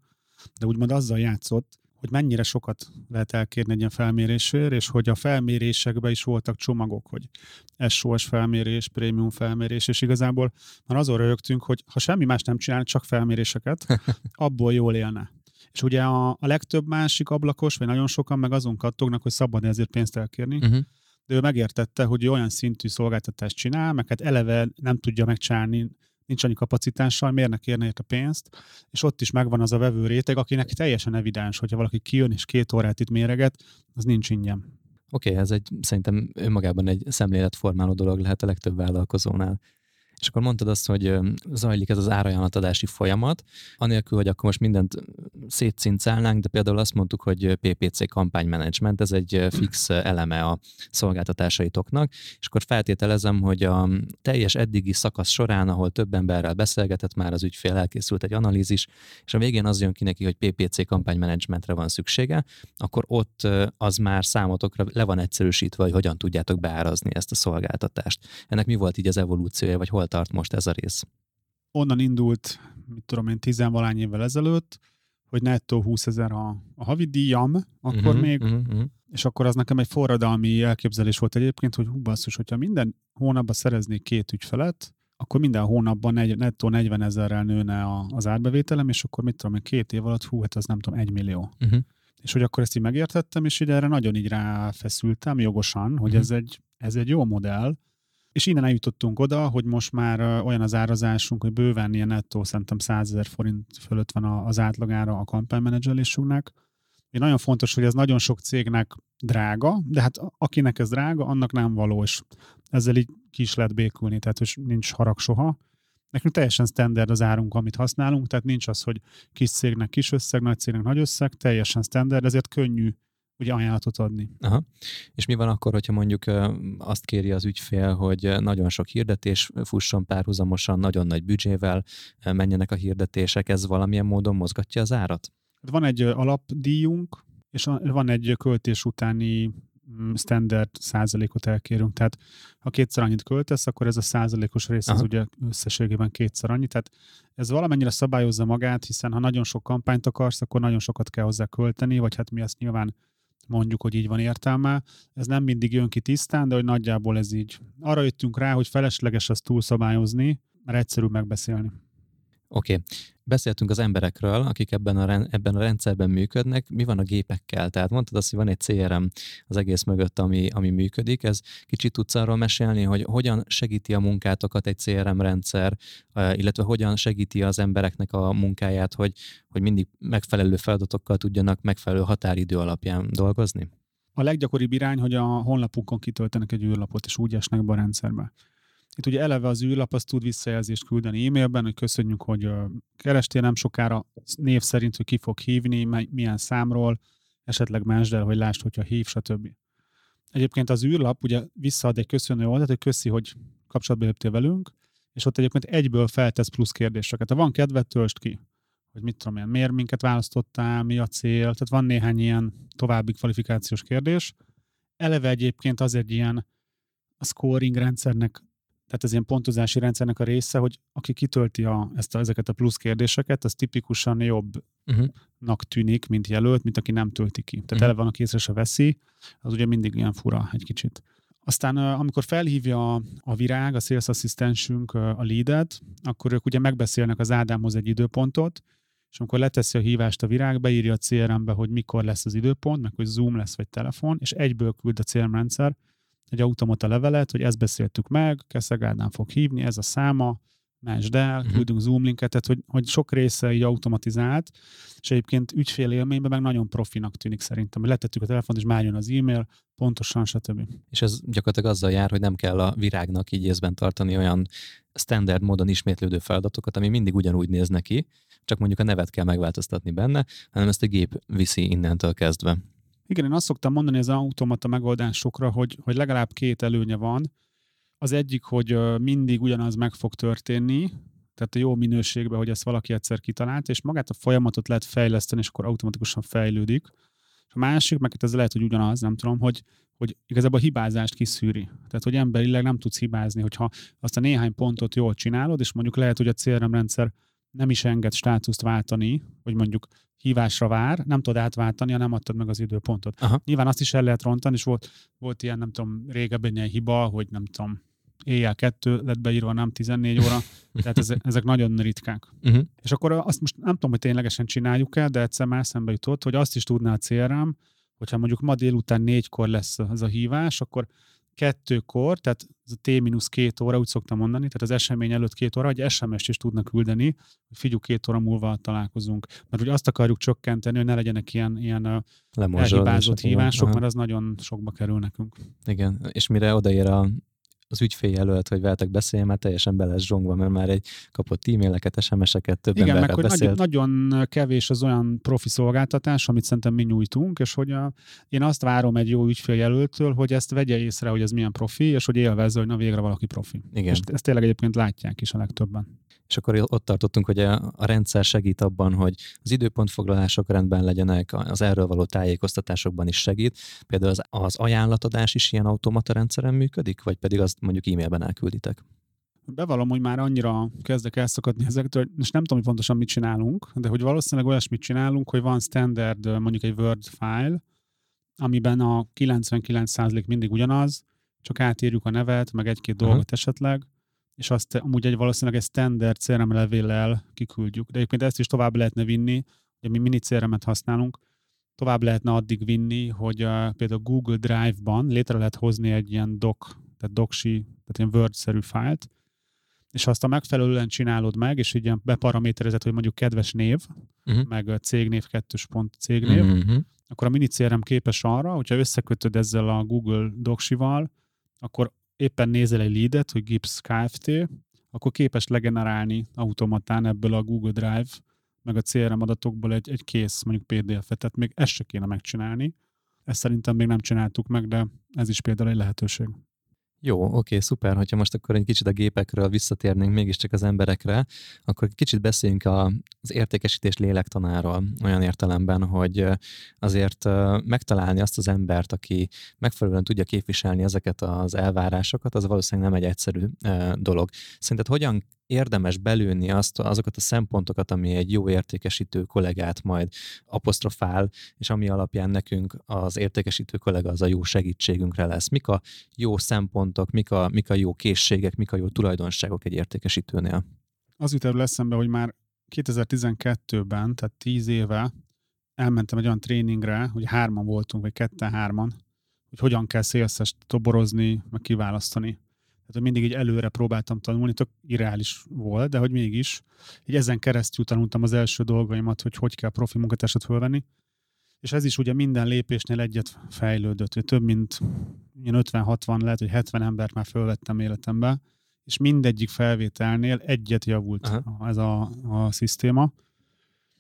de úgymond azzal játszott, hogy mennyire sokat lehet elkérni egy ilyen felmérésért, és hogy a felmérésekben is voltak csomagok, hogy SOS felmérés, prémium felmérés, és igazából már azon rögtünk, hogy ha semmi más nem csinál, csak felméréseket, abból jól élne. És ugye a, a legtöbb másik ablakos, vagy nagyon sokan meg azon kattognak, hogy szabad ezért pénzt elkérni, uh-huh. de ő megértette, hogy olyan szintű szolgáltatást csinál, meg hát eleve nem tudja megcsinálni nincs annyi kapacitással, miért ne kérne a pénzt, és ott is megvan az a vevő réteg, akinek teljesen evidens, hogyha valaki kijön és két órát itt méreget, az nincs ingyen. Oké, okay, ez egy szerintem önmagában egy szemléletformáló dolog lehet a legtöbb vállalkozónál. És akkor mondtad azt, hogy zajlik ez az árajánlatadási folyamat, anélkül, hogy akkor most mindent szétcincálnánk, de például azt mondtuk, hogy PPC kampánymenedzsment, ez egy fix eleme a szolgáltatásaitoknak, és akkor feltételezem, hogy a teljes eddigi szakasz során, ahol több emberrel beszélgetett már az ügyfél, elkészült egy analízis, és a végén az jön ki neki, hogy PPC kampánymenedzsmentre van szüksége, akkor ott az már számotokra le van egyszerűsítve, hogy hogyan tudjátok beárazni ezt a szolgáltatást. Ennek mi volt így az evolúciója, vagy hol tart most ez a rész? Onnan indult, mit tudom én, tizenvalány évvel ezelőtt, hogy nettó 20 ezer a, a havi díjam, akkor uh-huh, még, uh-huh. és akkor az nekem egy forradalmi elképzelés volt egyébként, hogy hú basszus, hogyha minden hónapban szereznék két ügyfelet, akkor minden hónapban negy, nettó 40 ezerrel nőne a, az árbevételem, és akkor mit tudom én, két év alatt, hú, hát az nem tudom, egy millió. Uh-huh. És hogy akkor ezt így megértettem, és így erre nagyon így ráfeszültem jogosan, hogy uh-huh. ez, egy, ez egy jó modell, és innen eljutottunk oda, hogy most már olyan az árazásunk, hogy bőven ilyen nettó, szerintem 100 ezer forint fölött van az átlagára a kampánymenedzselésünknek. Én nagyon fontos, hogy ez nagyon sok cégnek drága, de hát akinek ez drága, annak nem való, és ezzel így ki is lehet békülni, tehát hogy nincs harag soha. Nekünk teljesen standard az árunk, amit használunk, tehát nincs az, hogy kis cégnek kis összeg, nagy cégnek nagy összeg, teljesen standard, ezért könnyű ugye ajánlatot adni. Aha. És mi van akkor, hogyha mondjuk azt kéri az ügyfél, hogy nagyon sok hirdetés fusson párhuzamosan, nagyon nagy büdzsével menjenek a hirdetések, ez valamilyen módon mozgatja az árat? Hát van egy alapdíjunk, és van egy költés utáni mm, standard százalékot elkérünk. Tehát ha kétszer annyit költesz, akkor ez a százalékos rész az ugye összességében kétszer annyi. Tehát ez valamennyire szabályozza magát, hiszen ha nagyon sok kampányt akarsz, akkor nagyon sokat kell hozzá költeni, vagy hát mi ezt nyilván mondjuk, hogy így van értelme. Ez nem mindig jön ki tisztán, de hogy nagyjából ez így. Arra jöttünk rá, hogy felesleges azt túlszabályozni, mert egyszerű megbeszélni. Oké, okay. Beszéltünk az emberekről, akik ebben a, ebben a rendszerben működnek. Mi van a gépekkel? Tehát mondtad azt, hogy van egy CRM az egész mögött, ami, ami működik. Ez kicsit tudsz arról mesélni, hogy hogyan segíti a munkátokat egy CRM rendszer, illetve hogyan segíti az embereknek a munkáját, hogy, hogy mindig megfelelő feladatokkal tudjanak megfelelő határidő alapján dolgozni? A leggyakoribb irány, hogy a honlapunkon kitöltenek egy űrlapot, és úgy esnek be a rendszerbe. Itt ugye eleve az űrlap az tud visszajelzést küldeni e-mailben, hogy köszönjük, hogy kerestél nem sokára név szerint, hogy ki fog hívni, milyen számról, esetleg másd el, hogy lásd, hogyha hív, stb. Egyébként az űrlap ugye visszaad egy köszönő oldalt, hogy köszi, hogy kapcsolatba léptél velünk, és ott egyébként egyből feltesz plusz kérdéseket. Ha van kedved, töltsd ki, hogy mit tudom én, miért minket választottál, mi a cél, tehát van néhány ilyen további kvalifikációs kérdés. Eleve egyébként az egy ilyen a scoring rendszernek tehát ez ilyen pontozási rendszernek a része, hogy aki kitölti a, ezt a, ezeket a plusz kérdéseket, az tipikusan jobbnak uh-huh. tűnik, mint jelölt, mint aki nem tölti ki. Tehát uh-huh. eleve van, aki észre se veszi, az ugye mindig ilyen fura egy kicsit. Aztán amikor felhívja a virág, a sales assistensünk a leadet, akkor ők ugye megbeszélnek az Ádámhoz egy időpontot, és amikor leteszi a hívást a virág, beírja a CRM-be, hogy mikor lesz az időpont, meg hogy Zoom lesz, vagy telefon, és egyből küld a CRM rendszer egy automata levelet, hogy ezt beszéltük meg, Keszeg Ádám fog hívni, ez a száma, másd el, uh-huh. küldünk Zoom linket, tehát hogy, hogy sok része így automatizált, és egyébként ügyfél élményben meg nagyon profinak tűnik szerintem, hogy letettük a telefont, és már jön az e-mail, pontosan, stb. És ez gyakorlatilag azzal jár, hogy nem kell a virágnak így észben tartani olyan standard módon ismétlődő feladatokat, ami mindig ugyanúgy néz neki, csak mondjuk a nevet kell megváltoztatni benne, hanem ezt a gép viszi innentől kezdve. Igen, én azt szoktam mondani az automata megoldásokra, hogy, hogy legalább két előnye van. Az egyik, hogy mindig ugyanaz meg fog történni, tehát a jó minőségben, hogy ezt valaki egyszer kitalált, és magát a folyamatot lehet fejleszteni, és akkor automatikusan fejlődik. A másik, meg ez lehet, hogy ugyanaz, nem tudom, hogy, hogy igazából a hibázást kiszűri. Tehát, hogy emberileg nem tudsz hibázni, hogyha azt a néhány pontot jól csinálod, és mondjuk lehet, hogy a CRM rendszer nem is enged státuszt váltani, hogy mondjuk hívásra vár, nem tudod átváltani, ha nem adtad meg az időpontot. Aha. Nyilván azt is el lehet rontani, és volt, volt ilyen, nem tudom, régebben ilyen hiba, hogy nem tudom, éjjel kettő lett beírva, nem 14 óra, tehát ezek, ezek nagyon ritkák. Uh-huh. És akkor azt most nem tudom, hogy ténylegesen csináljuk-e, de egyszer már szembe jutott, hogy azt is tudná a CRM, hogyha mondjuk ma délután négykor lesz ez a hívás, akkor kettőkor, tehát ez a T-2 óra, úgy szoktam mondani, tehát az esemény előtt két óra, egy SMS-t is tudnak küldeni, hogy figyelj, két óra múlva találkozunk. Mert ugye azt akarjuk csökkenteni, hogy ne legyenek ilyen, ilyen elhibázott hívások, mert az nagyon sokba kerül nekünk. Igen, és mire odaér a az ügyféljelölt, hogy veletek beszéljen, már teljesen be lesz zsongva, mert már egy kapott e-maileket, SMS-eket, több Igen, meg hogy beszélt. nagyon, nagyon kevés az olyan profi szolgáltatás, amit szerintem mi nyújtunk, és hogy a, én azt várom egy jó ügyféljelöltől, hogy ezt vegye észre, hogy ez milyen profi, és hogy élvezze, hogy na végre valaki profi. Igen. És ezt tényleg egyébként látják is a legtöbben. És akkor ott tartottunk, hogy a, a rendszer segít abban, hogy az időpontfoglalások rendben legyenek, az erről való tájékoztatásokban is segít. Például az, az ajánlatadás is ilyen automata rendszeren működik, vagy pedig azt mondjuk e-mailben elkülditek? Bevallom, hogy már annyira kezdek elszakadni ezektől, és nem tudom, hogy pontosan mit csinálunk, de hogy valószínűleg olyasmit csinálunk, hogy van standard, mondjuk egy Word file, amiben a 99% mindig ugyanaz, csak átírjuk a nevet, meg egy-két Aha. dolgot esetleg, és azt amúgy egy valószínűleg egy standard CRM levéllel kiküldjük. De egyébként ezt is tovább lehetne vinni, ugye mi mini CRM-et használunk, tovább lehetne addig vinni, hogy uh, például Google Drive-ban létre lehet hozni egy ilyen doc, tehát docsi, tehát ilyen Word-szerű fájlt, és azt a megfelelően csinálod meg, és így ilyen beparaméterezed, hogy mondjuk kedves név, Uh-huh. meg a cégnév, kettős pont cégnév, Uh-huh. akkor a mini CRM képes arra, hogyha összekötöd ezzel a Google Docsival, akkor éppen nézel egy leadet, hogy Gips Kft., akkor képes legenerálni automatán ebből a Google Drive, meg a CRM adatokból egy, egy kész, mondjuk PDF-et, tehát még ezt se kéne megcsinálni. Ezt szerintem még nem csináltuk meg, de ez is például egy lehetőség. Jó, oké, szuper. Hogyha most akkor egy kicsit a gépekről visszatérnénk mégiscsak az emberekre, akkor kicsit beszéljünk a, az értékesítés lélektanáról olyan értelemben, hogy azért megtalálni azt az embert, aki megfelelően tudja képviselni ezeket az elvárásokat, az valószínűleg nem egy egyszerű dolog. Szerinted hogyan érdemes belőni azt, azokat a szempontokat, ami egy jó értékesítő kollégát majd apostrofál, és ami alapján nekünk az értékesítő kollega az a jó segítségünkre lesz. Mik a jó szempontok, mik a, mik a jó készségek, mik a jó tulajdonságok egy értékesítőnél? Az jut erről eszembe, hogy már 2012-ben, tehát 10 éve elmentem egy olyan tréningre, hogy hárman voltunk, vagy ketten-hárman, hogy hogyan kell szélszest toborozni, meg kiválasztani. Tehát, mindig így előre próbáltam tanulni, tök irreális volt, de hogy mégis. Így ezen keresztül tanultam az első dolgaimat, hogy hogy kell profi munkatársat fölvenni. És ez is ugye minden lépésnél egyet fejlődött, hogy több mint ilyen 50-60, lehet, hogy 70 embert már fölvettem életembe, és mindegyik felvételnél egyet javult Aha. ez a, a szisztéma.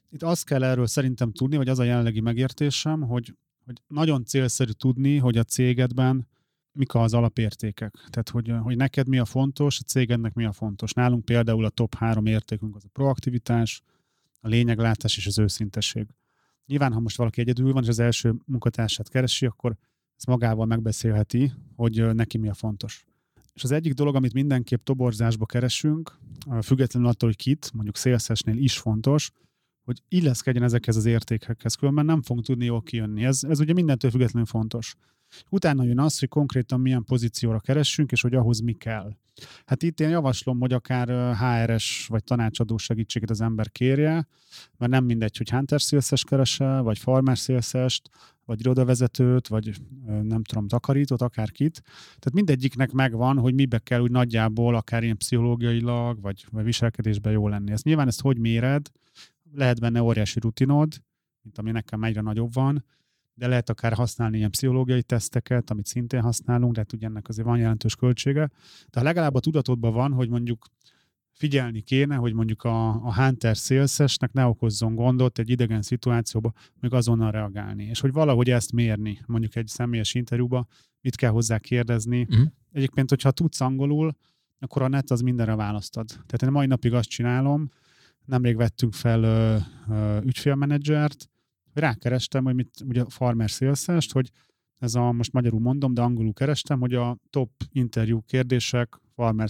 Itt azt kell erről szerintem tudni, vagy az a jelenlegi megértésem, hogy, hogy nagyon célszerű tudni, hogy a cégedben mik az alapértékek. Tehát, hogy, hogy neked mi a fontos, a cégednek mi a fontos. Nálunk például a top három értékünk az a proaktivitás, a lényeglátás és az őszintesség. Nyilván, ha most valaki egyedül van, és az első munkatársát keresi, akkor ezt magával megbeszélheti, hogy neki mi a fontos. És az egyik dolog, amit mindenképp toborzásba keresünk, függetlenül attól, hogy kit, mondjuk szélszesnél is fontos, hogy illeszkedjen ezekhez az értékekhez, különben nem fogunk tudni jól kijönni. Ez, ez ugye mindentől függetlenül fontos. Utána jön az, hogy konkrétan milyen pozícióra keressünk, és hogy ahhoz mi kell. Hát itt én javaslom, hogy akár HRS vagy tanácsadó segítséget az ember kérje, mert nem mindegy, hogy Hunter szélszes kerese, vagy Farmer szélszest, vagy irodavezetőt, vagy nem tudom, takarítót, akárkit. Tehát mindegyiknek megvan, hogy mibe kell úgy nagyjából, akár ilyen pszichológiailag, vagy, vagy viselkedésben jó lenni. Ezt nyilván ezt hogy méred? Lehet benne óriási rutinod, mint ami nekem egyre nagyobb van, de lehet akár használni ilyen pszichológiai teszteket, amit szintén használunk, de hát ugye ennek azért van jelentős költsége. De legalább a tudatodban van, hogy mondjuk figyelni kéne, hogy mondjuk a, a Hunter szélszesnek ne okozzon gondot egy idegen szituációba, még azonnal reagálni. És hogy valahogy ezt mérni, mondjuk egy személyes interjúba, mit kell hozzá kérdezni. Mhm. Egyébként, hogyha tudsz angolul, akkor a net az mindenre választad. Tehát én mai napig azt csinálom, nemrég vettünk fel ö, ö, ügyfélmenedzsert, rákerestem, hogy mit, ugye a farmer szélszest, hogy ez a, most magyarul mondom, de angolul kerestem, hogy a top interjú kérdések farmer.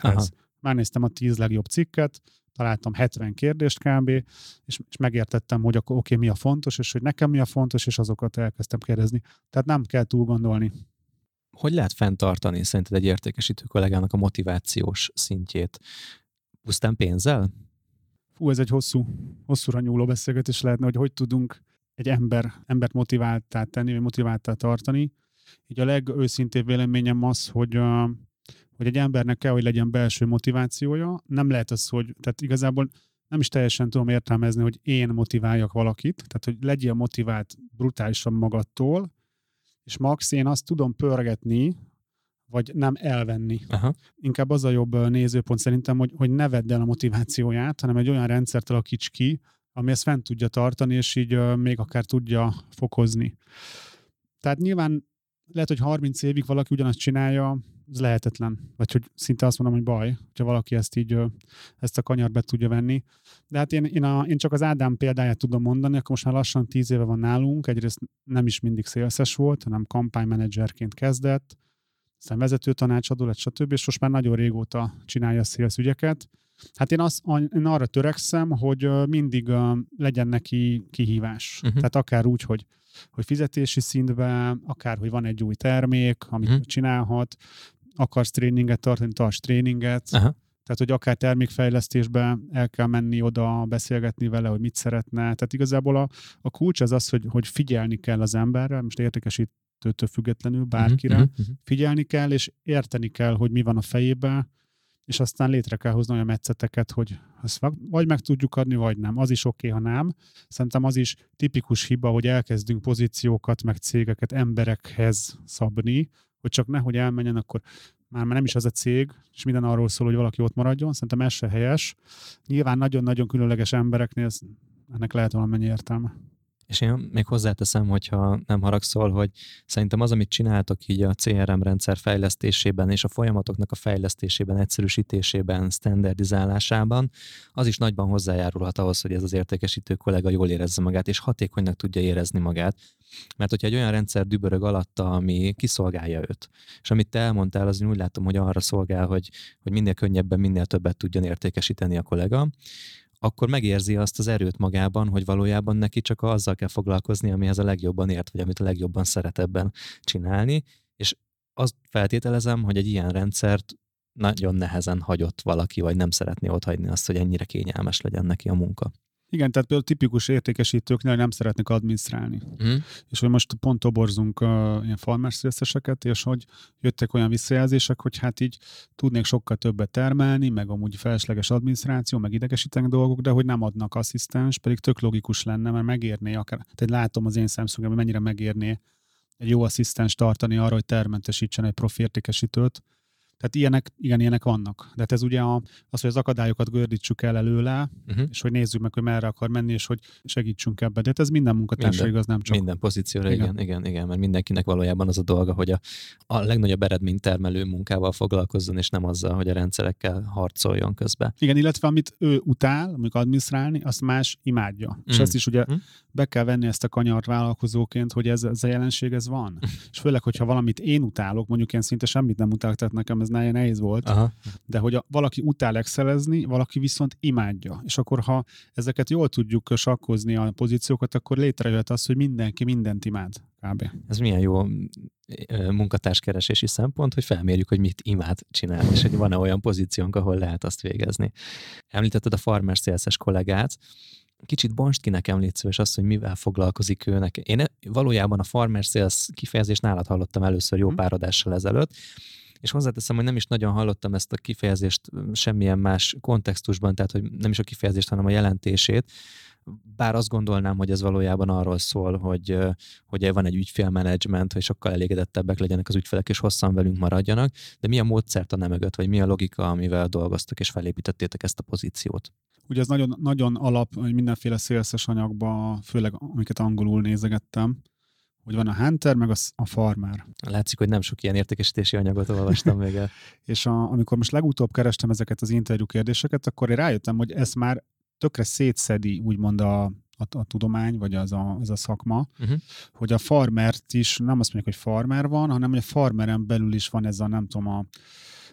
Aha. Már néztem a 10 legjobb cikket, találtam 70 kérdést kb., és, és megértettem, hogy akkor oké, okay, mi a fontos, és hogy nekem mi a fontos, és azokat elkezdtem kérdezni. Tehát nem kell túl gondolni. Hogy lehet fenntartani szerinted egy értékesítő kollégának a motivációs szintjét? Pusztán pénzzel? Fú, ez egy hosszú, hosszúra nyúló beszélgetés lehetne, hogy hogy tudunk egy ember, embert motiváltá tenni, vagy motiváltá tartani. Így a legőszintébb véleményem az, hogy, hogy egy embernek kell, hogy legyen belső motivációja. Nem lehet az, hogy, tehát igazából nem is teljesen tudom értelmezni, hogy én motiváljak valakit, tehát hogy legyél motivált brutálisan magadtól, és max én azt tudom pörgetni vagy nem elvenni. Aha. Inkább az a jobb nézőpont szerintem, hogy, hogy ne vedd el a motivációját, hanem egy olyan rendszert alakíts ki, ami ezt fent tudja tartani, és így még akár tudja fokozni. Tehát nyilván lehet, hogy 30 évig valaki ugyanazt csinálja, ez lehetetlen. Vagy hogy szinte azt mondom, hogy baj, hogyha valaki ezt így, ezt a kanyar be tudja venni. De hát én, én, a, én csak az Ádám példáját tudom mondani, akkor most már lassan 10 éve van nálunk, egyrészt nem is mindig szélszes volt, hanem kampánymenedzserként kezdett, aztán vezető tanácsadó lett, stb. És most már nagyon régóta csinálja a szélsz ügyeket. Hát én, azt, én arra törekszem, hogy mindig legyen neki kihívás. Uh-huh. Tehát akár úgy, hogy hogy fizetési szintben, akár, hogy van egy új termék, amit uh-huh. csinálhat, akarsz tréninget tartani, tarts tréninget, Aha. tehát, hogy akár termékfejlesztésbe el kell menni oda, beszélgetni vele, hogy mit szeretne. Tehát igazából a, a kulcs az az, hogy, hogy figyelni kell az emberre, most értékesítőtől függetlenül bárkire, uh-huh, uh-huh. figyelni kell, és érteni kell, hogy mi van a fejében, és aztán létre kell hozni olyan metszeteket, hogy azt vagy meg tudjuk adni, vagy nem. Az is oké, okay, ha nem. Szerintem az is tipikus hiba, hogy elkezdünk pozíciókat, meg cégeket emberekhez szabni, hogy csak nehogy elmenjen, akkor már, már nem is az a cég, és minden arról szól, hogy valaki ott maradjon. Szerintem ez se helyes. Nyilván nagyon-nagyon különleges embereknél ennek lehet valamennyi értelme. És én még hozzáteszem, hogyha nem haragszol, hogy szerintem az, amit csináltok így a CRM rendszer fejlesztésében és a folyamatoknak a fejlesztésében, egyszerűsítésében, standardizálásában, az is nagyban hozzájárulhat ahhoz, hogy ez az értékesítő kollega jól érezze magát, és hatékonynak tudja érezni magát. Mert hogyha egy olyan rendszer dübörög alatta, ami kiszolgálja őt, és amit te elmondtál, az én úgy látom, hogy arra szolgál, hogy, hogy minél könnyebben, minél többet tudjon értékesíteni a kollega, akkor megérzi azt az erőt magában, hogy valójában neki csak azzal kell foglalkozni, amihez a legjobban ért, vagy amit a legjobban szeret ebben csinálni, és azt feltételezem, hogy egy ilyen rendszert nagyon nehezen hagyott valaki, vagy nem szeretné ott azt, hogy ennyire kényelmes legyen neki a munka. Igen, tehát például tipikus értékesítőknél nem szeretnek adminisztrálni. Mm. És hogy most pont toborzunk uh, ilyen farmers és hogy jöttek olyan visszajelzések, hogy hát így tudnék sokkal többet termelni, meg amúgy felesleges adminisztráció, meg idegesítenek dolgok, de hogy nem adnak asszisztens, pedig tök logikus lenne, mert megérné akár. Tehát látom az én szemszögemben, mennyire megérné egy jó asszisztens tartani arra, hogy termentesítsen egy profi értékesítőt, tehát ilyenek, igen, ilyenek vannak. De hát ez ugye a, az, hogy az akadályokat gördítsük el előle, uh-huh. és hogy nézzük meg, hogy merre akar menni, és hogy segítsünk ebbe. De hát ez minden munkatársra igaz, nem csak. Minden pozícióra, igen. igen, igen, igen, mert mindenkinek valójában az a dolga, hogy a, a legnagyobb eredménytermelő munkával foglalkozzon, és nem azzal, hogy a rendszerekkel harcoljon közben. Igen, illetve amit ő utál, amikor adminisztrálni, azt más imádja. Mm. És ezt is ugye mm. be kell venni ezt a kanyart vállalkozóként, hogy ez, ez a jelenség, ez van. Mm. És főleg, hogyha valamit én utálok, mondjuk én szinte semmit nem utálok, tehát nekem ez nehéz volt, Aha. de hogy a, valaki utál excelezni, valaki viszont imádja. És akkor, ha ezeket jól tudjuk sakkozni a pozíciókat, akkor létrejöhet az, hogy mindenki mindent imád. Kb. Ez milyen jó munkatárskeresési szempont, hogy felmérjük, hogy mit imád csinálni, és hogy van-e olyan pozíciónk, ahol lehet azt végezni. Említetted a farmer sales kollégát, kicsit bonst ki nekem, légy szíves, azt, hogy mivel foglalkozik őnek. Én valójában a farmer sales kifejezést nálad hallottam először jó mhm. pár adással ezelőtt, és hozzáteszem, hogy nem is nagyon hallottam ezt a kifejezést semmilyen más kontextusban, tehát hogy nem is a kifejezést, hanem a jelentését, bár azt gondolnám, hogy ez valójában arról szól, hogy, hogy van egy ügyfélmenedzsment, hogy sokkal elégedettebbek legyenek az ügyfelek, és hosszan velünk maradjanak, de mi a módszert a mögött, vagy mi a logika, amivel dolgoztak és felépítettétek ezt a pozíciót? Ugye ez nagyon, nagyon alap, hogy mindenféle szélszes anyagba, főleg amiket angolul nézegettem, hogy van a Hunter, meg a, a Farmer. Látszik, hogy nem sok ilyen értékesítési anyagot olvastam még el. és a, amikor most legutóbb kerestem ezeket az interjú kérdéseket, akkor én rájöttem, hogy ez már tökre szétszedi úgymond a, a, a tudomány, vagy az a, az a szakma, uh-huh. hogy a farmert is, nem azt mondjuk, hogy farmer van, hanem hogy a farmeren belül is van ez a, nem tudom, a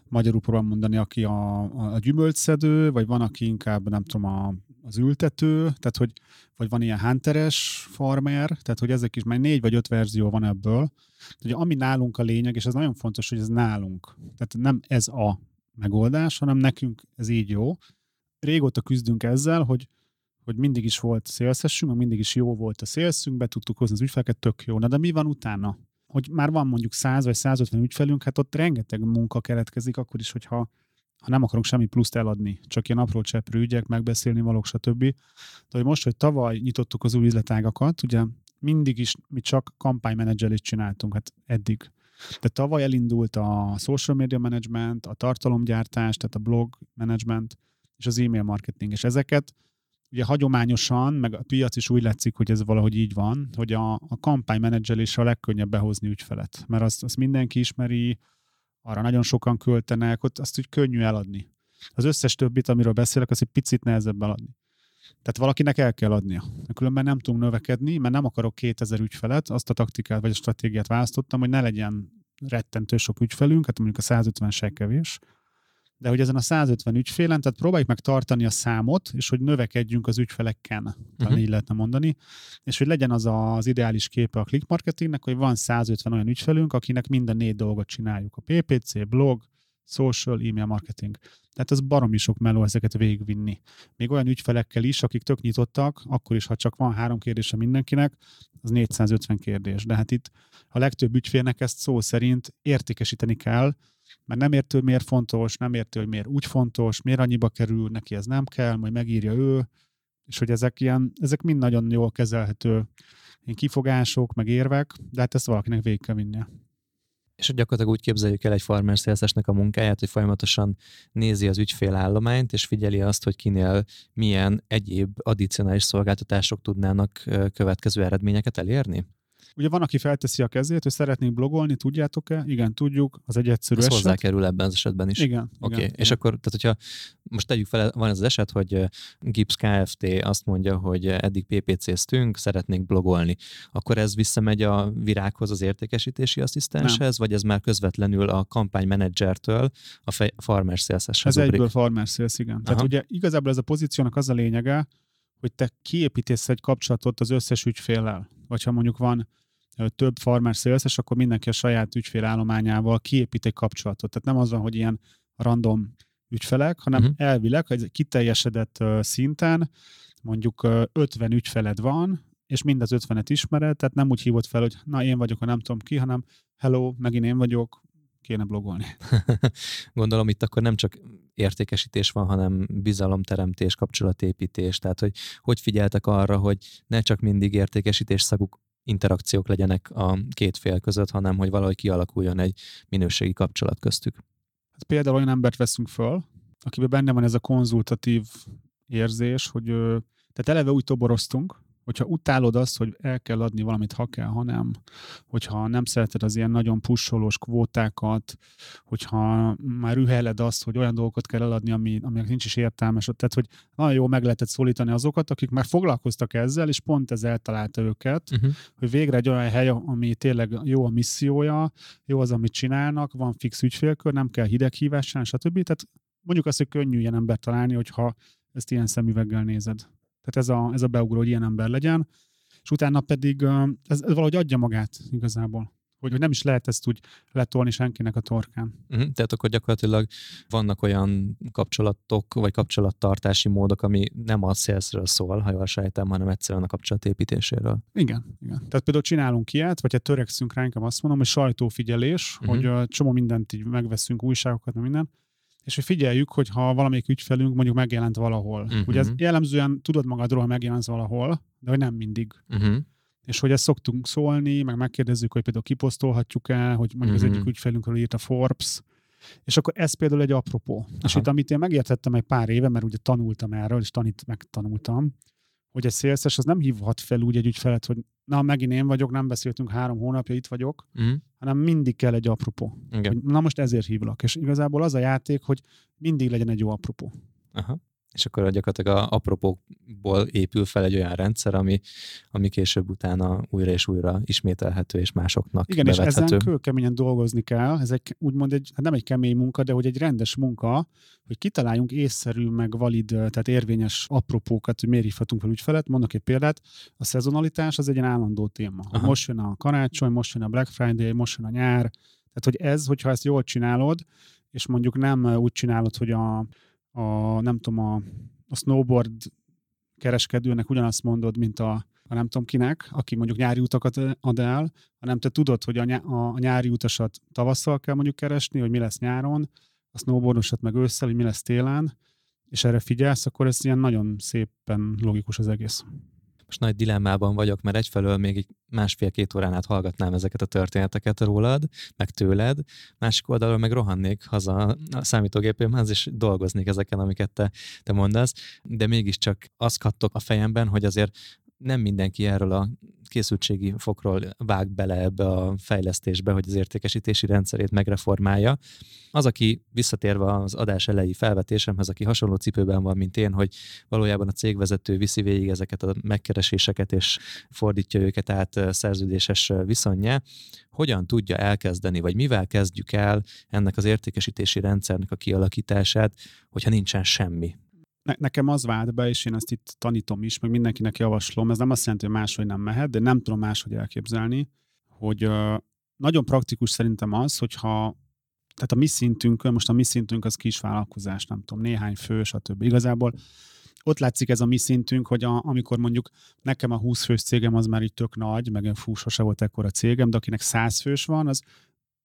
magyarul próbálom mondani, aki a, a, a gyümölcszedő, vagy van, aki inkább, nem tudom, a, az ültető, tehát hogy, vagy van ilyen hunteres farmer, tehát hogy ezek is, már négy vagy öt verzió van ebből. Ugye ami nálunk a lényeg, és ez nagyon fontos, hogy ez nálunk. Tehát nem ez a megoldás, hanem nekünk ez így jó. Régóta küzdünk ezzel, hogy hogy mindig is volt szélszesünk, mindig is jó volt a szélszünk, be tudtuk hozni az ügyfeleket, tök jó. Na de mi van utána? Hogy már van mondjuk 100 vagy 150 ügyfelünk, hát ott rengeteg munka keletkezik, akkor is, hogyha ha nem akarunk semmi pluszt eladni, csak ilyen apró cseprő ügyek, megbeszélni valók, stb. De hogy most, hogy tavaly nyitottuk az új üzletágakat, ugye mindig is mi csak kampánymenedzselést csináltunk, hát eddig. De tavaly elindult a social media management, a tartalomgyártás, tehát a blog management és az e-mail marketing, és ezeket ugye hagyományosan, meg a piac is úgy látszik, hogy ez valahogy így van, hogy a, a kampánymenedzselés a legkönnyebb behozni ügyfelet, mert azt, azt mindenki ismeri, arra nagyon sokan költenek, ott azt úgy könnyű eladni. Az összes többit, amiről beszélek, az egy picit nehezebb eladni. Tehát valakinek el kell adnia. Különben nem tudunk növekedni, mert nem akarok 2000 ügyfelet, azt a taktikát vagy a stratégiát választottam, hogy ne legyen rettentő sok ügyfelünk, hát mondjuk a 150 se kevés, de hogy ezen a 150 ügyfélen, tehát próbáljuk meg tartani a számot, és hogy növekedjünk az ügyfelekkel, talán uh-huh. így lehetne mondani, és hogy legyen az az ideális képe a click marketingnek, hogy van 150 olyan ügyfelünk, akinek minden négy dolgot csináljuk. A PPC, blog, social, e-mail marketing. Tehát ez baromi sok meló ezeket végigvinni. Még olyan ügyfelekkel is, akik tök nyitottak, akkor is, ha csak van három kérdése mindenkinek, az 450 kérdés. De hát itt a legtöbb ügyfélnek ezt szó szerint értékesíteni kell, mert nem értő, miért fontos, nem értő, hogy miért úgy fontos, miért annyiba kerül, neki ez nem kell, majd megírja ő, és hogy ezek ilyen, ezek mind nagyon jól kezelhető ilyen kifogások, meg érvek, de hát ezt valakinek végig kell vinnie. És gyakorlatilag úgy képzeljük el egy farmer salesesnek a munkáját, hogy folyamatosan nézi az ügyfélállományt, és figyeli azt, hogy kinél milyen egyéb addicionális szolgáltatások tudnának következő eredményeket elérni? Ugye van, aki felteszi a kezét, hogy szeretnék blogolni, tudjátok-e? Igen, tudjuk, az egy egyszerű Ez eset. hozzákerül ebben az esetben is. Igen. Oké, okay. és akkor, tehát hogyha most tegyük fel, van ez az eset, hogy Gips Kft. azt mondja, hogy eddig PPC-ztünk, szeretnénk blogolni, akkor ez visszamegy a virághoz az értékesítési asszisztenshez, vagy ez már közvetlenül a kampánymenedzsertől a fej- farmer saleseshez Ez egyből farmer sales, igen. Tehát Aha. ugye igazából ez a pozíciónak az a lényege, hogy te kiépítesz egy kapcsolatot az összes ügyféllel. Vagy ha mondjuk van több farmer sales akkor mindenki a saját ügyfélállományával kiépít egy kapcsolatot. Tehát nem az van, hogy ilyen random ügyfelek, hanem uh-huh. elvileg, egy kiteljesedett szinten mondjuk ö, 50 ügyfeled van, és mind az 50-et ismered, tehát nem úgy hívod fel, hogy na én vagyok a nem tudom ki, hanem hello, megint én vagyok, kéne blogolni. Gondolom itt akkor nem csak értékesítés van, hanem bizalomteremtés, kapcsolatépítés, tehát hogy hogy figyeltek arra, hogy ne csak mindig értékesítés szaguk interakciók legyenek a két fél között, hanem hogy valahogy kialakuljon egy minőségi kapcsolat köztük. Hát például olyan embert veszünk föl, akiben benne van ez a konzultatív érzés, hogy tehát eleve úgy toboroztunk, hogyha utálod azt, hogy el kell adni valamit, ha kell, ha nem, hogyha nem szereted az ilyen nagyon pusolós kvótákat, hogyha már üheled azt, hogy olyan dolgokat kell eladni, ami, aminek nincs is értelmes, tehát hogy nagyon jól meg lehetett szólítani azokat, akik már foglalkoztak ezzel, és pont ez eltalálta őket, Uh-huh. hogy végre egy olyan hely, ami tényleg jó a missziója, jó az, amit csinálnak, van fix ügyfélkör, nem kell hideghívás, stb. Tehát mondjuk azt, hogy könnyű ilyen embert találni, hogyha ezt ilyen szemüveggel nézed. Tehát ez a, ez a beugró, hogy ilyen ember legyen, és utána pedig ez, ez valahogy adja magát igazából. Hogy, hogy nem is lehet ezt úgy letolni senkinek a torkán. Uh-huh. Tehát akkor gyakorlatilag vannak olyan kapcsolatok, vagy kapcsolattartási módok, ami nem a salesről szól, ha jól sejtem, hanem egyszerűen a kapcsolatépítéséről. Igen, igen. Tehát például csinálunk ilyet, vagy hát törekszünk rá, inkább azt mondom, hogy sajtófigyelés, uh-huh. hogy csomó mindent így megveszünk, újságokat, minden, és hogy figyeljük, hogy ha valamelyik ügyfelünk mondjuk megjelent valahol. Mhm. Ugye ez jellemzően tudod magadról, ha megjelensz valahol, de hogy nem mindig. Uh-huh. És hogy ezt szoktunk szólni, meg megkérdezzük, hogy például kiposztolhatjuk-e, hogy mondjuk Mhm. az egyik ügyfelünkről írt a Forbes, és akkor ez például egy apropó. Aha. És itt, amit én megértettem egy pár éve, mert ugye tanultam erről, és tanít, megtanultam, hogy egy szélszes az nem hívhat fel úgy egy ügyfelet, hogy na, megint én vagyok, nem beszéltünk három hónapja, itt vagyok, Uh-huh. hanem mindig kell egy apropó. Igen. Hogy Na most ezért hívlak. És igazából az a játék, hogy mindig legyen egy jó apropó. Aha. És akkor gyakorlatilag a apropókból épül fel egy olyan rendszer, ami, ami később utána újra és újra ismételhető és másoknak Igen, és bevethető. ezen kőkeményen dolgozni kell. Ez egy, úgymond egy, hát nem egy kemény munka, de hogy egy rendes munka, hogy kitaláljunk észszerű, meg valid, tehát érvényes apropókat, hogy miért hívhatunk fel ügyfelet. Mondok egy példát, a szezonalitás az egy ilyen állandó téma. Aha. Most jön a karácsony, most jön a Black Friday, most jön a nyár. Tehát, hogy ez, hogyha ezt jól csinálod, és mondjuk nem úgy csinálod, hogy a, a nem tudom, a, a snowboard kereskedőnek ugyanazt mondod, mint a, a nem tudom kinek, aki mondjuk nyári utakat ad el, hanem te tudod, hogy a, nyá- a nyári utasat tavasszal kell mondjuk keresni, hogy mi lesz nyáron, a snowboardosat meg ősszel, hogy mi lesz télen, és erre figyelsz, akkor ez ilyen nagyon szépen logikus az egész. Most nagy dilemmában vagyok, mert egyfelől még egy másfél-két órán át hallgatnám ezeket a történeteket rólad, meg tőled, másik oldalról meg rohannék haza a számítógépémhez, és dolgoznék ezeken, amiket te, te mondasz, de mégiscsak azt kattok a fejemben, hogy azért nem mindenki erről a készültségi fokról vág bele ebbe a fejlesztésbe, hogy az értékesítési rendszerét megreformálja. Az, aki visszatérve az adás elejé felvetésemhez, aki hasonló cipőben van, mint én, hogy valójában a cégvezető viszi végig ezeket a megkereséseket és fordítja őket át szerződéses viszonyja, hogyan tudja elkezdeni, vagy mivel kezdjük el ennek az értékesítési rendszernek a kialakítását, hogyha nincsen semmi ne, nekem az vált be, és én ezt itt tanítom is, meg mindenkinek javaslom, ez nem azt jelenti, hogy máshogy nem mehet, de nem tudom máshogy elképzelni, hogy nagyon praktikus szerintem az, hogyha tehát a mi szintünkön, most a mi szintünk az kis vállalkozás, nem tudom, néhány fő, stb. Igazából ott látszik ez a mi szintünk, hogy a, amikor mondjuk nekem a 20 fős cégem az már így tök nagy, meg fú, sose volt ekkora cégem, de akinek 100 fős van, az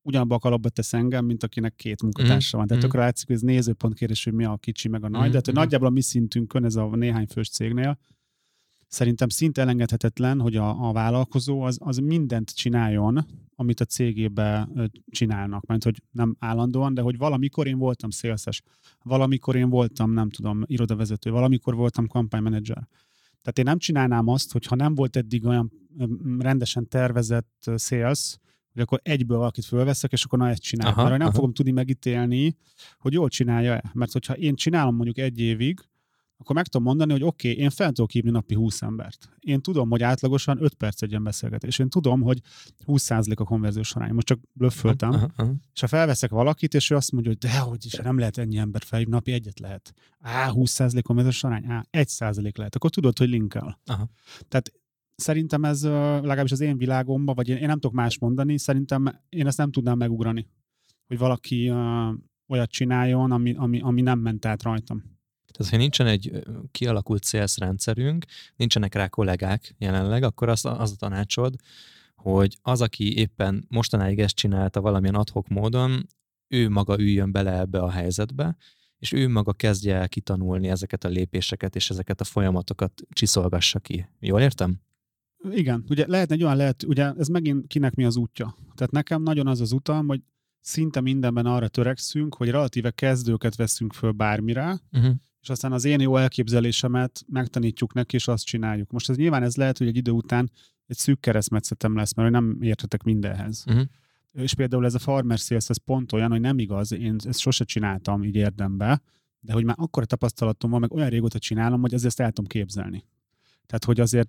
ugyanabba a kalapba tesz engem, mint akinek két munkatársa mm. van. Tehát mm. tökre látszik, hogy ez nézőpont kérdés, hogy mi a kicsi meg a nagy, mm. de hát, hogy mm. nagyjából a mi szintünkön, ez a néhány fős cégnél, szerintem szinte elengedhetetlen, hogy a, a vállalkozó az, az mindent csináljon, amit a cégébe csinálnak. Mert hogy nem állandóan, de hogy valamikor én voltam szélszes, valamikor én voltam, nem tudom, irodavezető, valamikor voltam kampánymenedzser. Tehát én nem csinálnám azt, hogyha nem volt eddig olyan rendesen tervezett sales, hogy akkor egyből valakit fölveszek, és akkor na ezt csinálja. Aha, Mert nem aha. fogom tudni megítélni, hogy jól csinálja-e. Mert hogyha én csinálom mondjuk egy évig, akkor meg tudom mondani, hogy oké, okay, én fel tudok hívni napi 20 embert. Én tudom, hogy átlagosan 5 perc egy ilyen beszélgetés. Én tudom, hogy 20% a konverziós arány. Most csak blöfföltem. Uh, uh, uh. És ha felveszek valakit, és ő azt mondja, hogy dehogy is, nem lehet ennyi embert felhívni, napi egyet lehet. Á, 20% konverziós arány, á, 1% lehet. Akkor tudod, hogy linkel. Aha. Tehát szerintem ez legalábbis az én világomban, vagy én, én nem tudok más mondani, szerintem én ezt nem tudnám megugrani, hogy valaki olyat csináljon, ami, ami, ami nem ment át rajtam. Tehát, ha nincsen egy kialakult sales rendszerünk, nincsenek rá kollégák jelenleg, akkor az, az a tanácsod, hogy az, aki éppen mostanáig ezt csinálta valamilyen adhok módon, ő maga üljön bele ebbe a helyzetbe, és ő maga kezdje el kitanulni ezeket a lépéseket, és ezeket a folyamatokat csiszolgassa ki. Jól értem? Igen, ugye lehetne egy olyan lehet, ugye ez megint kinek mi az útja. Tehát nekem nagyon az az utam, hogy szinte mindenben arra törekszünk, hogy relatíve kezdőket veszünk föl bármire, uh-huh. és aztán az én jó elképzelésemet megtanítjuk neki, és azt csináljuk. Most ez nyilván ez lehet, hogy egy idő után egy szűk keresztmetszetem lesz, mert nem értetek mindenhez. Uh-huh. És például ez a farmer sales, ez pont olyan, hogy nem igaz, én ezt sose csináltam így érdembe, de hogy már akkor tapasztalatom van, meg olyan régóta csinálom, hogy ezért ezt el tudom képzelni. Tehát, hogy azért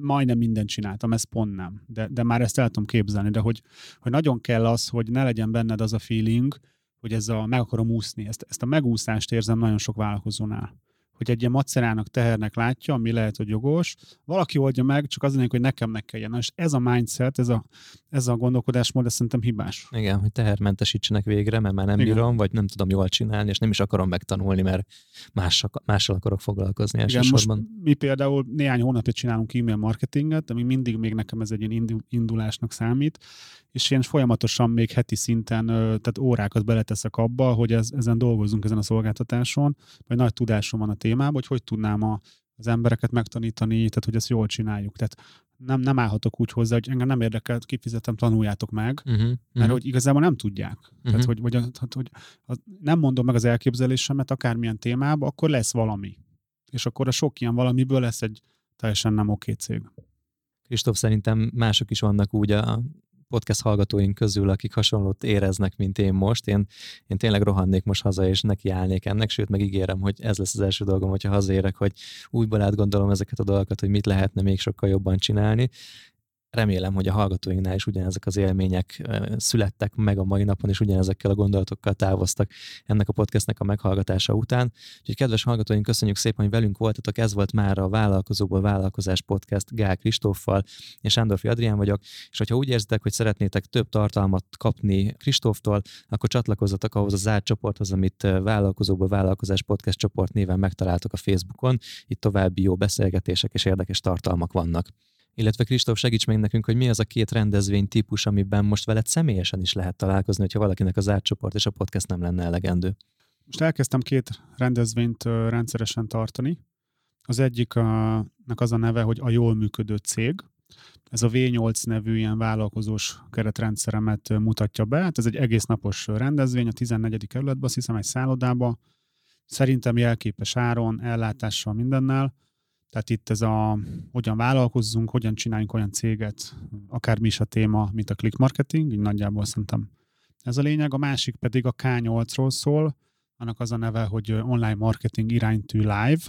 majdnem mindent csináltam, ez pont nem. De, de már ezt el tudom képzelni, de hogy, hogy nagyon kell az, hogy ne legyen benned az a feeling, hogy ez a meg akarom úszni. Ezt, ezt a megúszást érzem nagyon sok vállalkozónál hogy egy ilyen macerának, tehernek látja, ami lehet, hogy jogos, valaki oldja meg, csak az hogy nekem meg kelljen. És ez a mindset, ez a, ez a gondolkodásmód, ez szerintem hibás. Igen, hogy tehermentesítsenek végre, mert már nem Igen. bírom, vagy nem tudom jól csinálni, és nem is akarom megtanulni, mert mással, mással akarok foglalkozni Igen, most mi például néhány hónapja csinálunk e-mail marketinget, ami mindig még nekem ez egy ilyen indulásnak számít, és én folyamatosan még heti szinten, tehát órákat beleteszek abba, hogy ez, ezen dolgozunk ezen a szolgáltatáson, vagy nagy tudásom van a témában, hogy hogy tudnám a, az embereket megtanítani, tehát hogy ezt jól csináljuk. Tehát nem, nem állhatok úgy hozzá, hogy engem nem érdekel, kifizetem, tanuljátok meg, uh-huh, uh-huh. mert hogy igazából nem tudják. Uh-huh. Tehát, hogy, vagy, hogy, hogy hogy nem mondom meg az elképzelésemet akármilyen témába, akkor lesz valami. És akkor a sok ilyen valamiből lesz egy teljesen nem oké cég. Kristóf, szerintem mások is vannak úgy a podcast hallgatóink közül, akik hasonlót éreznek, mint én most. Én, én tényleg rohannék most haza, és nekiállnék ennek, sőt, meg ígérem, hogy ez lesz az első dolgom, hogyha hazaérek, hogy újból átgondolom ezeket a dolgokat, hogy mit lehetne még sokkal jobban csinálni, remélem, hogy a hallgatóinknál is ugyanezek az élmények születtek meg a mai napon, és ugyanezekkel a gondolatokkal távoztak ennek a podcastnek a meghallgatása után. Úgyhogy kedves hallgatóink, köszönjük szépen, hogy velünk voltatok. Ez volt már a Vállalkozóból Vállalkozás Podcast Gál Kristóffal, és Sándorfi Adrián vagyok, és hogyha úgy érzitek, hogy szeretnétek több tartalmat kapni Kristóftól, akkor csatlakozzatok ahhoz a zárt csoporthoz, amit Vállalkozóból Vállalkozás Podcast csoport néven megtaláltok a Facebookon. Itt további jó beszélgetések és érdekes tartalmak vannak illetve Kristóf segíts meg nekünk, hogy mi az a két rendezvény típus, amiben most veled személyesen is lehet találkozni, hogyha valakinek az átcsoport és a podcast nem lenne elegendő. Most elkezdtem két rendezvényt rendszeresen tartani. Az egyiknek az a neve, hogy a jól működő cég. Ez a V8 nevű ilyen vállalkozós keretrendszeremet mutatja be. Hát ez egy egész napos rendezvény a 14. kerületben, azt hiszem egy szállodába. Szerintem jelképes áron, ellátással, mindennel. Tehát itt ez a hogyan vállalkozzunk, hogyan csináljunk olyan céget, akármi is a téma, mint a click marketing, így nagyjából szerintem ez a lényeg. A másik pedig a K8-ról szól, annak az a neve, hogy online marketing iránytű live.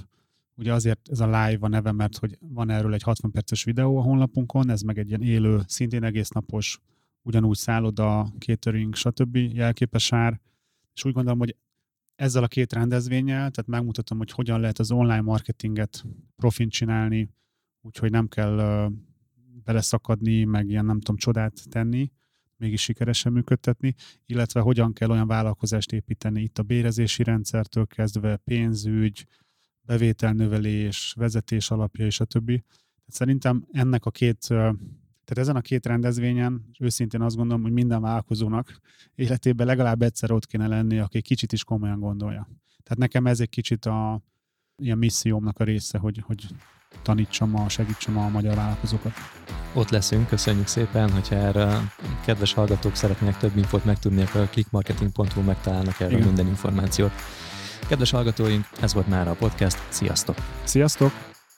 Ugye azért ez a live a neve, mert hogy van erről egy 60 perces videó a honlapunkon, ez meg egy ilyen élő, szintén egész napos, ugyanúgy szálloda, catering, stb. jelképes ár. És úgy gondolom, hogy ezzel a két rendezvényel, tehát megmutatom, hogy hogyan lehet az online marketinget profin csinálni, úgyhogy nem kell beleszakadni, meg ilyen nem tudom, csodát tenni, mégis sikeresen működtetni, illetve hogyan kell olyan vállalkozást építeni itt a bérezési rendszertől kezdve pénzügy, bevételnövelés, vezetés alapja és a többi. Tehát szerintem ennek a két, tehát ezen a két rendezvényen, őszintén azt gondolom, hogy minden vállalkozónak életében legalább egyszer ott kéne lenni, aki kicsit is komolyan gondolja. Tehát nekem ez egy kicsit a ilyen missziómnak a része, hogy, hogy tanítsam, a, segítsem a magyar vállalkozókat. Ott leszünk, köszönjük szépen, hogyha erre kedves hallgatók szeretnének több infót megtudni, akkor a clickmarketing.hu megtalálnak erről Igen. minden információt. Kedves hallgatóink, ez volt már a podcast, sziasztok! Sziasztok!